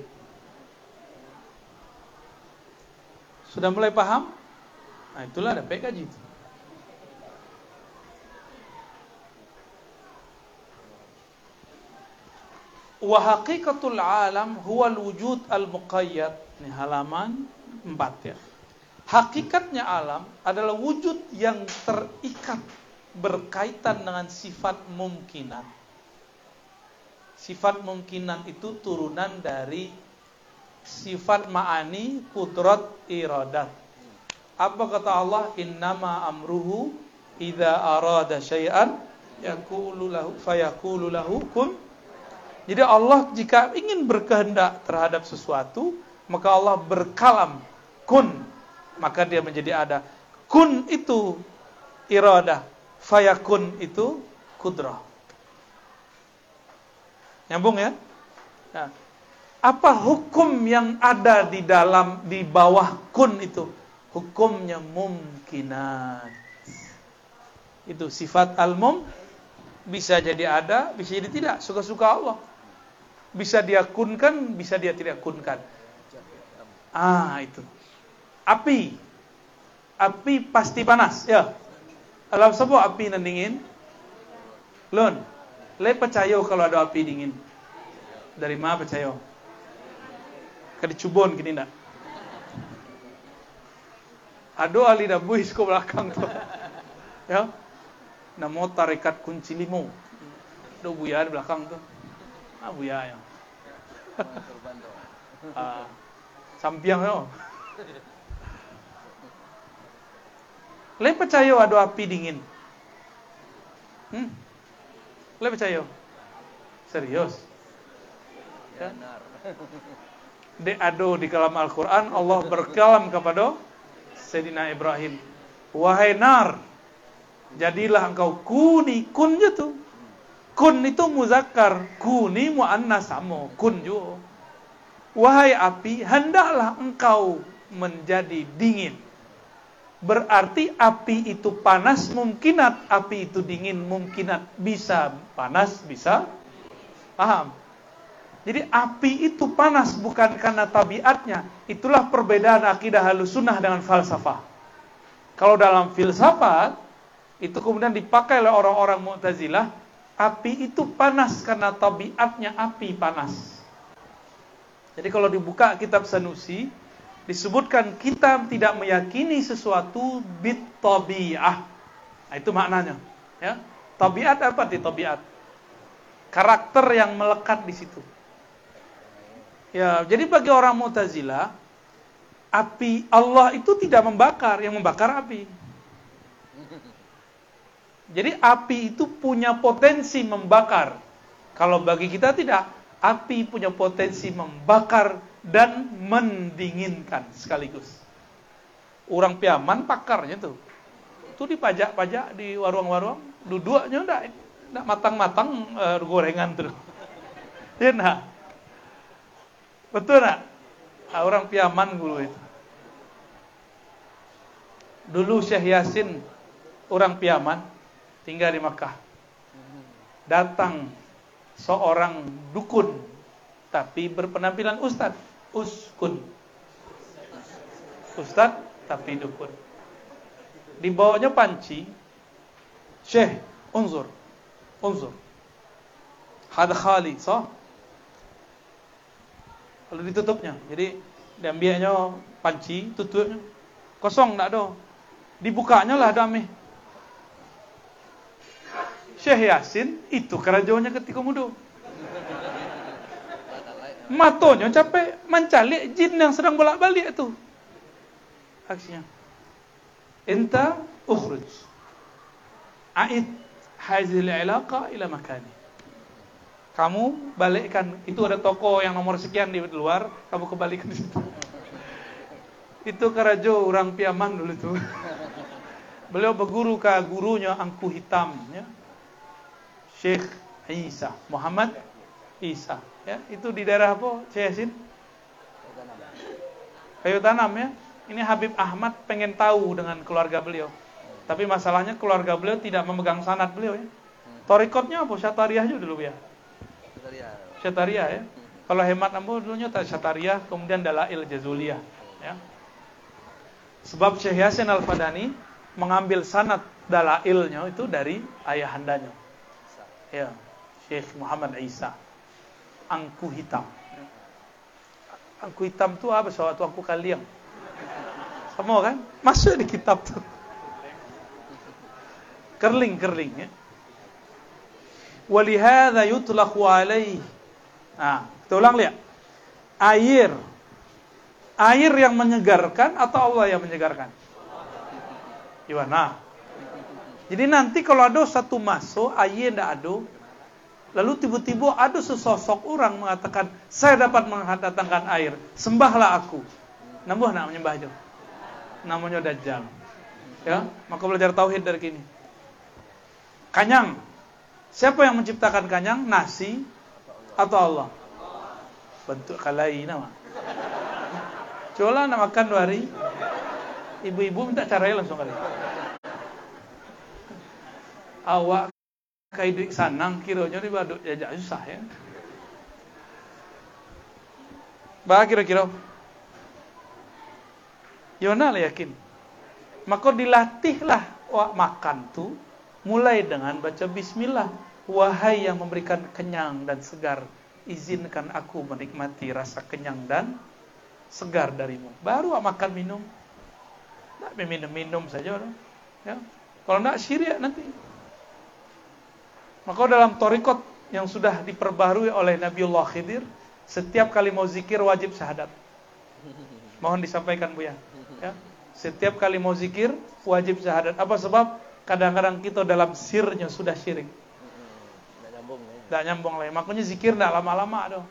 Sudah mulai paham? Nah, itulah ada PKJ itu. Wa haqiqatul alam huwa wujud al-muqayyad. Ini halaman 4 ya. Hakikatnya alam adalah wujud yang terikat berkaitan dengan sifat mungkinan. Sifat mungkinan itu turunan dari sifat ma'ani kudrat iradat. Apa kata Allah? Innama amruhu idza arada syai'an yaqulu lahu kun jadi Allah jika ingin berkehendak terhadap sesuatu, maka Allah berkalam kun, maka dia menjadi ada. Kun itu iradah, fayakun itu kudrah. Nyambung ya? Nah, apa hukum yang ada di dalam di bawah kun itu? Hukumnya mungkinat. Itu sifat al-mum bisa jadi ada, bisa jadi tidak, suka-suka Allah. Bisa dia kunkan, bisa dia tidak kunkan. Ah, itu. Api. Api pasti panas, ya. Alam sebuah api nan dingin. Lon, le percaya kalau ada api dingin. Dari mana percaya? Kadi cubon gini nak. Ado ali dah buis ke belakang tu. Ya. Namo tarikat kunci limo. Do buya di belakang tu. Ah, buya ya. ah, sampiang yo. Le percaya ada api dingin. Hmm. Le percaya? Serius? Ya? Ado di kalam Al-Quran Allah berkalam kepada Sayyidina Ibrahim. Wahai nar, jadilah engkau kuni kun tuh. Kun itu muzakkar, kuni muannas sama, kun juga. Wahai api, hendaklah engkau menjadi dingin. Berarti api itu panas mungkinat, api itu dingin mungkinat. Bisa panas, bisa paham. Jadi api itu panas bukan karena tabiatnya. Itulah perbedaan akidah halusunah dengan falsafah. Kalau dalam filsafat, itu kemudian dipakai oleh orang-orang Mu'tazilah api itu panas karena tabiatnya api panas. Jadi kalau dibuka kitab Sanusi, disebutkan kita tidak meyakini sesuatu bit tabiah. Nah, itu maknanya, ya. Tabiat apa di tabiat? Karakter yang melekat di situ. Ya, jadi bagi orang Mu'tazilah, api Allah itu tidak membakar, yang membakar api. Jadi api itu punya potensi membakar. Kalau bagi kita tidak, api punya potensi membakar dan mendinginkan sekaligus. Orang piaman pakarnya tuh. Itu dipajak-pajak di warung-warung, duduknya enggak, enggak matang-matang uh, gorengan tuh. Ya nah. Betul nak? Nah, orang piaman dulu itu. Dulu Syekh Yasin orang Piaman tinggal di Makkah. Datang seorang dukun tapi berpenampilan ustad, uskun. Ustad tapi dukun. Dibawanya panci. Syekh, unzur. Unzur. Hada khali, so? Kalau ditutupnya. Jadi diambilnya panci, tutupnya. Kosong tak ada. Dibukanya lah damai. Syekh Yasin itu kerajaannya ketika muda. Matonya capek mencalik jin yang sedang bolak-balik itu. Aksinya. Inta ukhruj. A'id hazil ilaqa ila makani. Kamu balikkan itu ada toko yang nomor sekian di luar, kamu kembalikan di situ. Itu kerajo orang Piaman dulu itu. Beliau berguru ke gurunya Angku Hitam ya. Syekh Isa, Muhammad Isa, ya. Itu di daerah apa? Yasin? Kayu tanam ya. Ini Habib Ahmad pengen tahu dengan keluarga beliau. Tapi masalahnya keluarga beliau tidak memegang sanat beliau ya. Torikotnya apa? Syatariah juga dulu ya. Syatariah ya. Kalau hemat ambo dulunya Syatariah, kemudian Dalail Jazuliyah ya. Sebab Syekh Yasin Al-Fadani mengambil sanat dalailnya itu dari ayahandanya ya Syekh Muhammad Isa angku hitam. Angku hitam tu apa? Suatu angku kaliang sama kan? Masuk di kitab tu. Kerling kerling ya. Walihada yutlaqu alaih nah kita ulang lihat. Air. Air yang menyegarkan atau Allah yang menyegarkan? Gimana? Jadi nanti kalau ada satu masuk, ayah tidak ada, lalu tiba-tiba ada sesosok orang mengatakan, saya dapat mendatangkan air, sembahlah aku. Nambuh nak menyembah aja. Namanya Dajjal. Ya, maka belajar tauhid dari kini. Kanyang. Siapa yang menciptakan kanyang? Nasi atau Allah? Bentuk kalai nama. Coba nak makan dua hari. Ibu-ibu minta caranya langsung kali awak kai duit sanang kiranya ni baduk jajak susah ya. Bah kira-kira. Yona lah yakin. Maka dilatihlah wak makan tu mulai dengan baca bismillah. Wahai yang memberikan kenyang dan segar, izinkan aku menikmati rasa kenyang dan segar darimu. Baru wak makan minum. Tak minum-minum saja. Ya. Kalau nak syirik nanti. Maka dalam torikot yang sudah diperbarui oleh Nabiullah Khidir, setiap kali mau zikir wajib syahadat. Mohon disampaikan Bu ya. ya. Setiap kali mau zikir wajib syahadat. Apa sebab? Kadang-kadang kita dalam sirnya sudah syirik. Tidak nyambung lagi. Makanya zikir tidak lama-lama dong.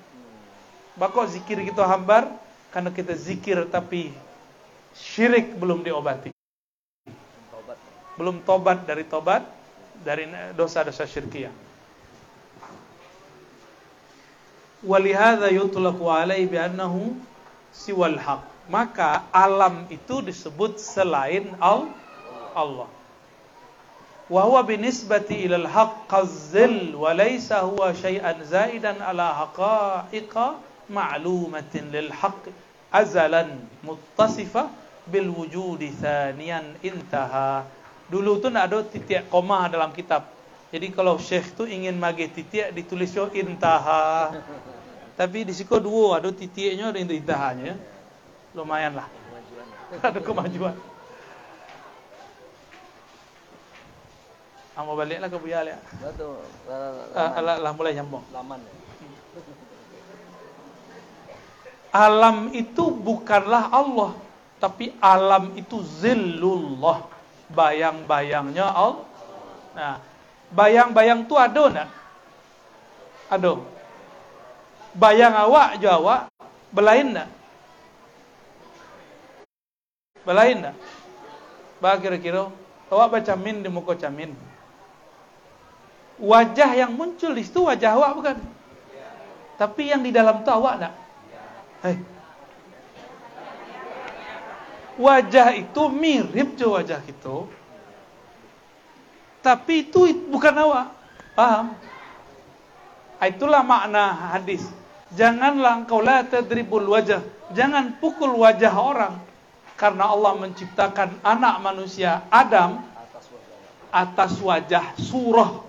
Bakok zikir kita hambar karena kita zikir tapi syirik belum diobati. Belum tobat dari tobat dari dosa-dosa syirkiyah. Walihada yutlaqu alaihi bi'annahu siwal haq. Maka alam itu disebut selain Allah. Wa huwa binisbati ilal haqq qazzil wa laysa huwa syai'an zaidan ala haqa'iqa ma'lumatin lil haqq azalan muttasifa bil wujudi thaniyan intaha Dulu tu nak ada titik koma dalam kitab. Jadi kalau syekh tu ingin magi titik ditulis yo intaha. Tapi di siko dua ada titiknya ada intahanya. Lumayan lah. ada kemajuan. Amo baliklah ke Buya ya. Betul. Lah, lah mulai nyambung. Laman. Ya. Alam itu bukanlah Allah, tapi alam itu zillullah bayang-bayangnya Allah. Nah, bayang-bayang tu ada nak? Ada. Bayang awak Jawa belain nak? Belain nak? Bah kira-kira awak baca min di muka camin. Wajah yang muncul di situ wajah awak bukan? Tapi yang di dalam tu awak nak? Hei, wajah itu mirip je wajah kita. Tapi itu bukan awak. Paham? Itulah makna hadis. Janganlah engkau la tadribul wajah. Jangan pukul wajah orang. Karena Allah menciptakan anak manusia Adam atas wajah surah.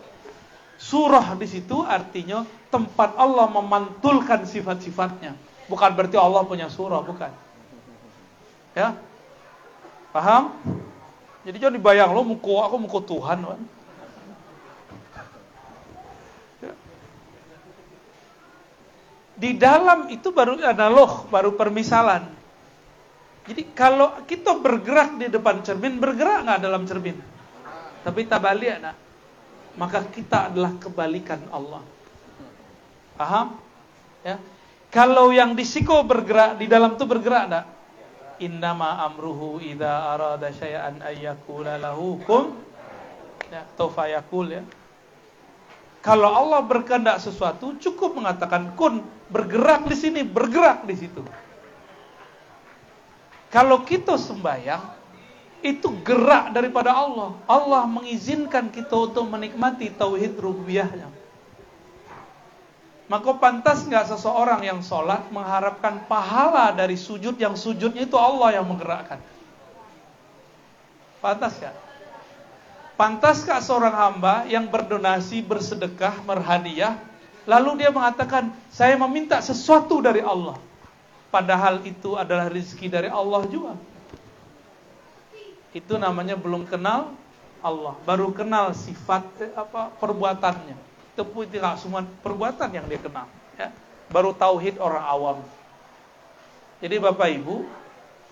Surah di situ artinya tempat Allah memantulkan sifat-sifatnya. Bukan berarti Allah punya surah, bukan. Ya. Paham? Jadi jangan dibayang lo muku aku muku Tuhan, kan? Di dalam itu baru analog, baru permisalan. Jadi kalau kita bergerak di depan cermin, bergerak nggak dalam cermin? Tapi tabalik nak. Maka kita adalah kebalikan Allah. Paham? Ya. Kalau yang di siko bergerak, di dalam itu bergerak enggak? Innama amruhu idza arada syai'an ayyakula lahu kun ya, tawfayakul ya. Kalau Allah berkehendak sesuatu, cukup mengatakan kun, bergerak di sini, bergerak di situ. Kalau kita sembahyang, itu gerak daripada Allah. Allah mengizinkan kita untuk menikmati tauhid rububiyahnya. Maka pantas nggak seseorang yang sholat mengharapkan pahala dari sujud yang sujudnya itu Allah yang menggerakkan? Pantas ya? Pantaskah seorang hamba yang berdonasi, bersedekah, berhadiah, lalu dia mengatakan, saya meminta sesuatu dari Allah. Padahal itu adalah rezeki dari Allah juga. Itu namanya belum kenal Allah, baru kenal sifat eh, apa perbuatannya. Tidak semua perbuatan yang dia kenal. Ya. Baru tauhid orang awam. Jadi Bapak Ibu,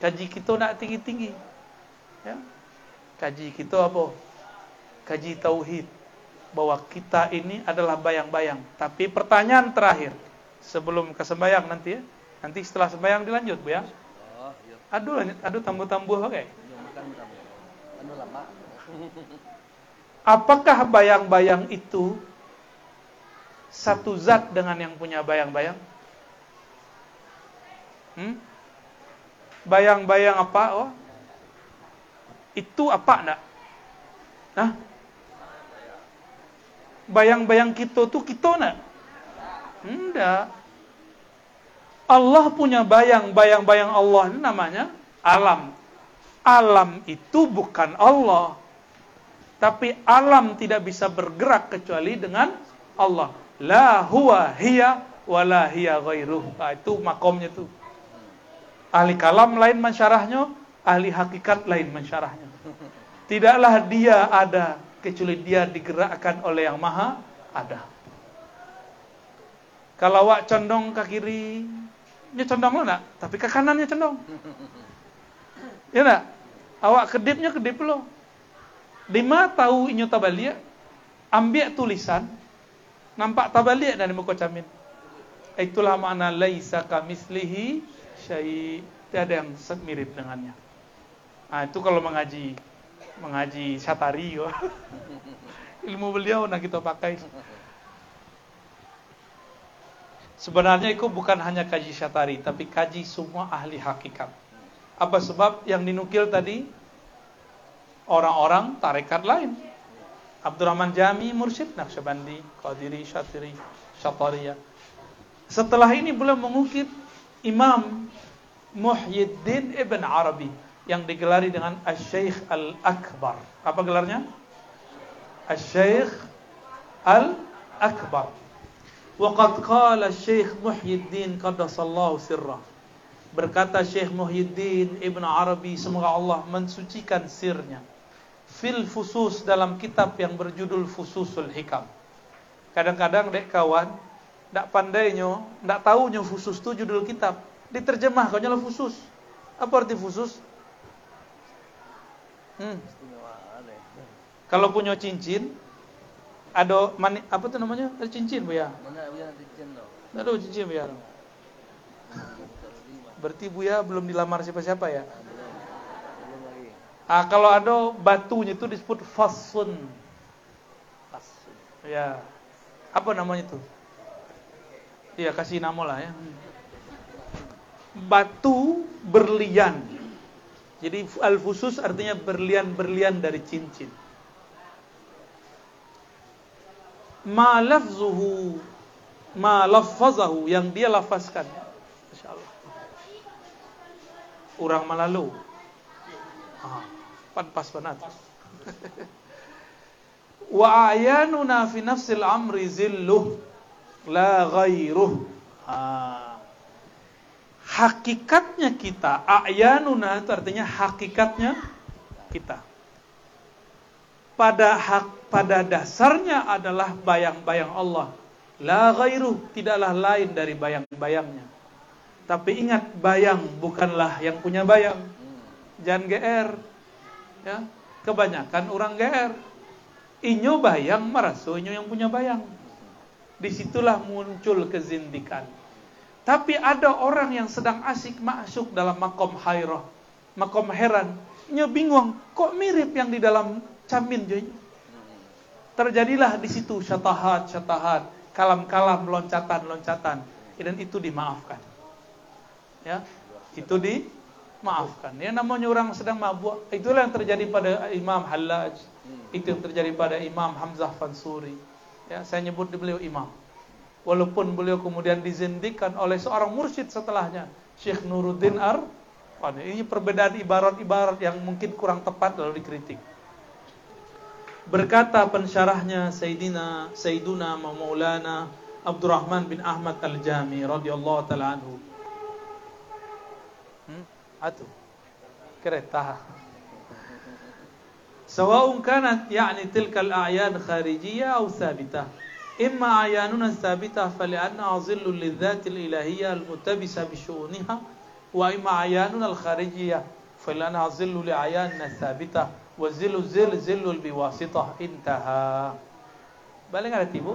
kaji kita nak tinggi-tinggi. Ya. Kaji kita apa? kaji tauhid bahwa kita ini adalah bayang-bayang. Tapi pertanyaan terakhir sebelum ke sembahyang nanti ya. Nanti setelah sembahyang dilanjut, Bu ya. Oh, iya. Aduh, aduh tambuh-tambuh oke. Okay. Anu Apakah bayang-bayang itu satu zat dengan yang punya bayang-bayang? Hmm? Bayang-bayang apa? Oh. Itu apa enggak? Hah? bayang-bayang kita tuh kita nak? Enggak. Allah punya bayang, bayang-bayang Allah ini namanya alam. Alam itu bukan Allah. Tapi alam tidak bisa bergerak kecuali dengan Allah. La huwa hiya wa hiya ghairuh. Nah, itu makomnya tuh. Ahli kalam lain mensyarahnya, ahli hakikat lain mensyarahnya. Tidaklah dia ada kecuali dia digerakkan oleh yang maha ada. Kalau awak condong ke kiri, nya condong lo nak, tapi ke kanannya condong. Ya nak? Awak kedipnya kedip lo. Lima tahu inyo tabalia, ambil tulisan, nampak tabalia dari muka camin. Itulah makna laisa kamislihi syai. Tiada yang mirip dengannya. Nah, itu kalau mengaji mengaji satari kok. Ilmu beliau nak kita pakai. Sebenarnya itu bukan hanya kaji syatari, tapi kaji semua ahli hakikat. Apa sebab yang dinukil tadi? Orang-orang tarekat lain. Abdurrahman Jami, Mursyid, Naqsyabandi, Qadiri, Syatiri, Syatariyah. Setelah ini beliau mengukit Imam Muhyiddin Ibn Arabi yang digelari dengan Asy-Syaikh Al-Akbar. Apa gelarnya? Asy-Syaikh Al-Akbar. Waqad qala Syekh Muhyiddin qaddasallahu sirrah. Berkata Syekh Muhyiddin Ibn Arabi semoga Allah mensucikan sirnya. Fil fusus dalam kitab yang berjudul Fususul Hikam. Kadang-kadang dek kawan ndak pandainya, ndak tahunya fusus itu judul kitab. Diterjemah kau nyala fusus. Apa arti fusus? Hmm. Kalau punya cincin, ada mani, apa tuh namanya? Ada cincin bu ya? Ada cincin bu ya? Berarti bu ya belum dilamar siapa-siapa ya? Ah, kalau ada batunya itu disebut fasun. Fasun. Ya. Apa namanya itu? Iya, kasih nama lah ya. Batu berlian. Jadi al-fusus artinya berlian-berlian dari cincin. ma lafzuhu ma lafzahu yang dia lafazkan. Masyaallah. Orang Malalu. Ah, pan pas banget. Wa ayanuna fi nafsil amri zilluh la ghairuh. Hakikatnya kita, ayanuna itu artinya hakikatnya kita. Pada hak pada dasarnya adalah bayang-bayang Allah. La ghairuh, tidaklah lain dari bayang-bayangnya. Tapi ingat, bayang bukanlah yang punya bayang. Jangan GR. Ya, kebanyakan orang GR. Inyo bayang merasu inyo yang punya bayang. Di situlah muncul kezindikan. Tapi ada orang yang sedang asik masuk dalam makom hairah, makom heran. Inyo bingung, kok mirip yang di dalam camin jadi. Terjadilah di situ syatahat, syatahat, kalam-kalam, loncatan-loncatan. Dan itu dimaafkan. Ya, itu dimaafkan. Ya namanya orang sedang mabuk. Itulah yang terjadi pada Imam Hallaj. Itu yang terjadi pada Imam Hamzah Fansuri. Ya, saya nyebut beliau imam. Walaupun beliau kemudian dizindikan oleh seorang mursyid setelahnya, Syekh Nuruddin Ar. Ini perbedaan ibarat-ibarat yang mungkin kurang tepat lalu dikritik. Berkata pensyarahnya Sayyidina Sayyiduna Maulana Abdurrahman bin Ahmad Al-Jami radhiyallahu taala anhu. Atu. Kereta. سواء كانت يعني تلك الأعيان خارجية أو ثابتة. إما أعياننا الثابتة فلأنها ظل للذات الإلهية المتبسة بشؤونها وإما أعياننا الخارجية فلأنها ظل لأعياننا الثابتة. وظل الظل ظل البواسطة انتهى. balik ada tibu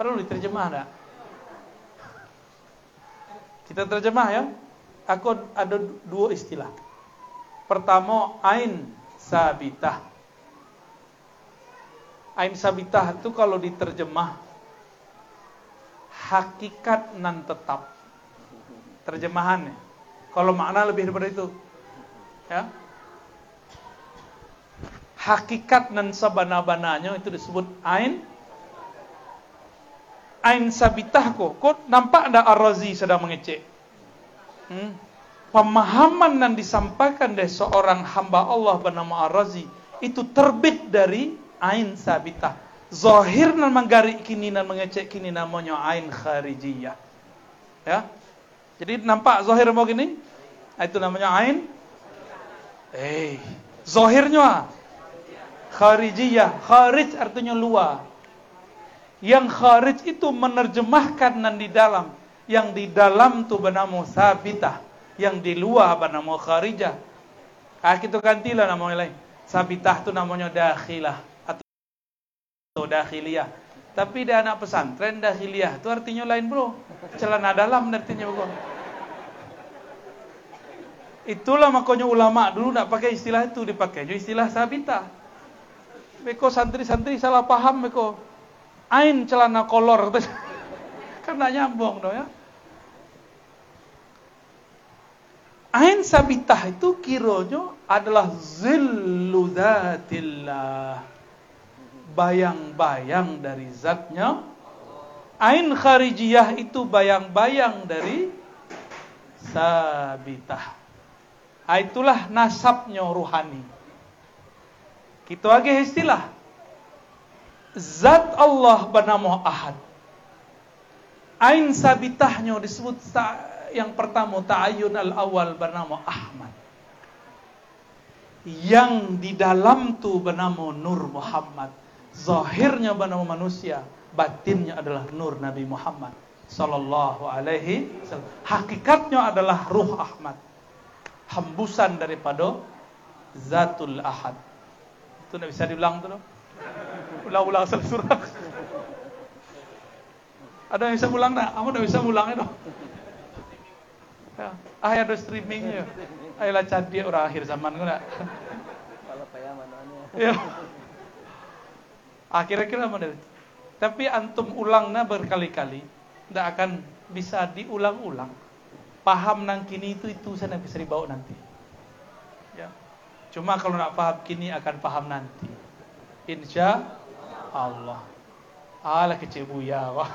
perlu diterjemah enggak kita terjemah ya aku ada dua istilah pertama ain sabitah. Ain sabitah itu kalau diterjemah hakikat nan tetap. Terjemahannya. Kalau makna lebih daripada itu. Ya. Hakikat nan sabana-bananya itu disebut ain ain sabitah kok. Kok nampak ada Ar-Razi sedang mengecek? Hmm? pemahaman yang disampaikan dari seorang hamba Allah bernama Ar-Razi itu terbit dari ain sabitah. Zahir nan menggari kini nan mengecek kini namanya ain kharijiyah. Ya. Jadi nampak zahir mau gini? Itu namanya ain. Eh, zahirnya kharijiyah. Kharij artinya luar. Yang kharij itu menerjemahkan nan di dalam. Yang di dalam tu bernama sabitah yang di luar apa nama kharijah. Ah kita gantilah nama lain. Sabitah tu namanya dakhilah atau dakhiliyah. Tapi dia anak pesantren dakhiliyah tu artinya lain bro. Celana dalam artinya bro. Itulah makanya ulama dulu nak pakai istilah itu dipakai juga istilah sabitah. Beko santri-santri salah paham beko. Ain celana kolor Karena nyambung dong ya. Ain sabitah itu kironya adalah zillu dhatillah. Bayang-bayang dari zatnya. Ain kharijiyah itu bayang-bayang dari sabitah. Ah, itulah nasabnya ruhani. Kita lagi istilah. Zat Allah bernama Ahad. Ain sabitahnya disebut yang pertama ta'ayun al-awal bernama Ahmad. Yang di dalam tu bernama Nur Muhammad. Zahirnya bernama manusia, batinnya adalah Nur Nabi Muhammad sallallahu alaihi wasallam. Hakikatnya adalah ruh Ahmad. Hembusan daripada Zatul Ahad. Itu tidak bisa diulang tu. Ulang-ulang surat. Ada yang bisa ulang tak? Kamu tidak bisa ulang itu. Ya. Ah ada streamingnya. Ayolah cadi orang akhir zaman kan. Kalau kayak mananya. Ya. Akhirnya kira mana? Tapi antum ulangnya berkali-kali, tidak akan bisa diulang-ulang. Paham nang kini itu itu sana bisa dibawa nanti. Ya. Cuma kalau nak paham kini akan paham nanti. Insya Allah. Alah kecil buya wah.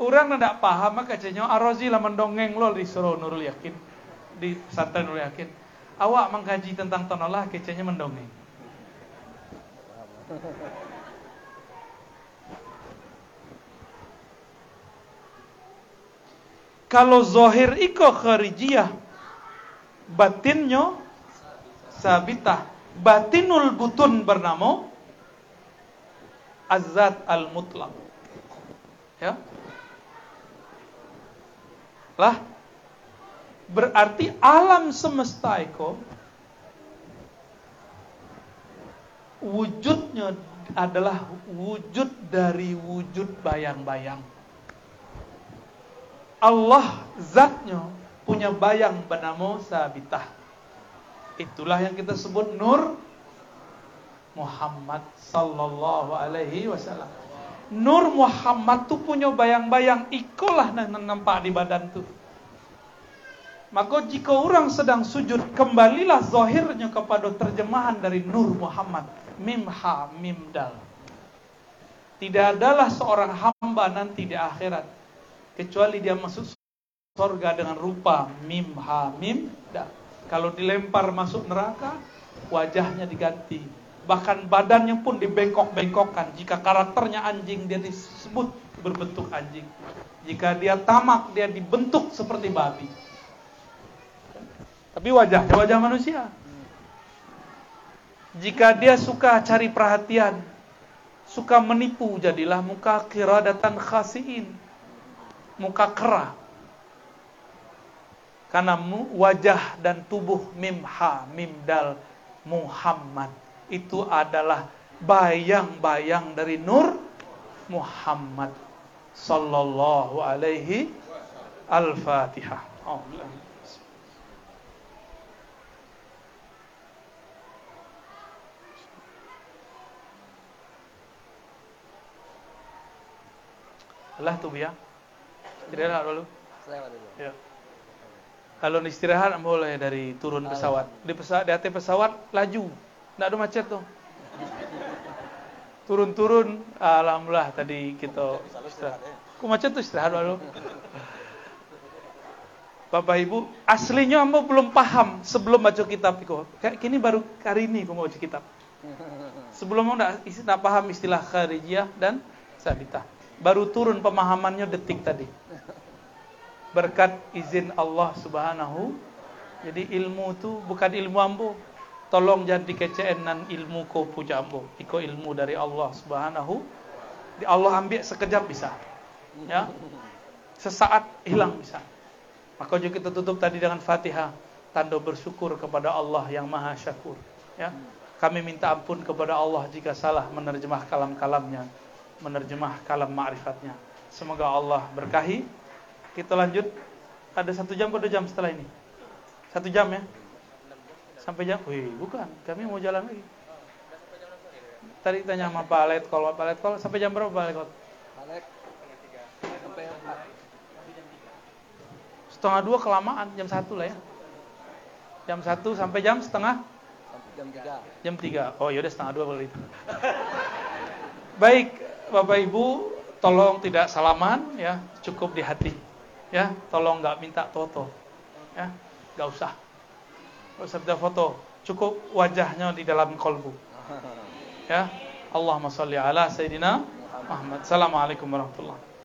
Orang tidak paham maka kecilnya Arozi lah mendongeng lo disuruh Nurul Yakin di pesantren Nurul Yakin. Awak mengkaji tentang tonolah kecilnya mendongeng. Kalau zohir iko kharijiyah batinnya sabitah batinul butun bernama azat al mutlak ya lah berarti alam semesta itu wujudnya adalah wujud dari wujud bayang-bayang Allah zatnya punya bayang bernama sabitah. Itulah yang kita sebut nur Muhammad sallallahu alaihi wasallam. Nur Muhammad tu punya bayang-bayang ikolah nampak di badan tu. Maka jika orang sedang sujud, kembalilah zahirnya kepada terjemahan dari Nur Muhammad. Mim ha mim dal. Tidak adalah seorang hamba nanti di akhirat kecuali dia masuk surga dengan rupa mim ha mim da. Kalau dilempar masuk neraka, wajahnya diganti. Bahkan badannya pun dibengkok-bengkokkan. Jika karakternya anjing, dia disebut berbentuk anjing. Jika dia tamak, dia dibentuk seperti babi. Tapi wajahnya wajah manusia. Jika dia suka cari perhatian, suka menipu, jadilah muka kiradatan khasiin muka kera. Karena wajah dan tubuh mim ha mim dal Muhammad itu adalah bayang-bayang dari nur Muhammad sallallahu alaihi al-Fatihah. Oh, Allah tuh ya. Istirahat dulu. Ya. Kalau istirahat boleh dari turun pesawat. Di pesawat di atas pesawat laju. Tidak ada macet tuh. Turun-turun, alhamdulillah tadi kita istirahat. Kok macet tuh istirahat dulu. Bapak Ibu, aslinya ambo belum paham sebelum baca kitab itu. Kayak kini baru hari ini aku mau baca kitab. Sebelum enggak tidak paham istilah kharijiyah dan sabitah. Baru turun pemahamannya detik tadi berkat izin Allah Subhanahu. Jadi ilmu tu bukan ilmu ambo. Tolong jangan dikecewakan nan ilmu ko puja ambo. Iko ilmu dari Allah Subhanahu. Di Allah ambil sekejap bisa. Ya. Sesaat hilang bisa. Maka juga kita tutup tadi dengan Fatihah. Tanda bersyukur kepada Allah yang Maha Syakur. Ya. Kami minta ampun kepada Allah jika salah menerjemah kalam-kalamnya. Menerjemah kalam ma'rifatnya. Semoga Allah berkahi kita lanjut. Ada satu jam atau dua jam setelah ini? Satu jam ya? Sampai jam? Wih, bukan. Kami mau jalan lagi. Tadi tanya sama Pak Alet, kalau Pak Alet, kalau sampai jam berapa Pak sampai Setengah dua kelamaan, jam satu lah ya. Jam satu sampai jam setengah? Jam tiga. Jam tiga. Oh yaudah setengah dua kalau itu. Baik, Bapak Ibu, tolong tidak salaman ya, cukup di hati ya tolong nggak minta foto ya nggak usah usah minta foto cukup wajahnya di dalam kolbu. Ya. Allahumma salli ala Sayyidina Muhammad. Assalamualaikum warahmatullahi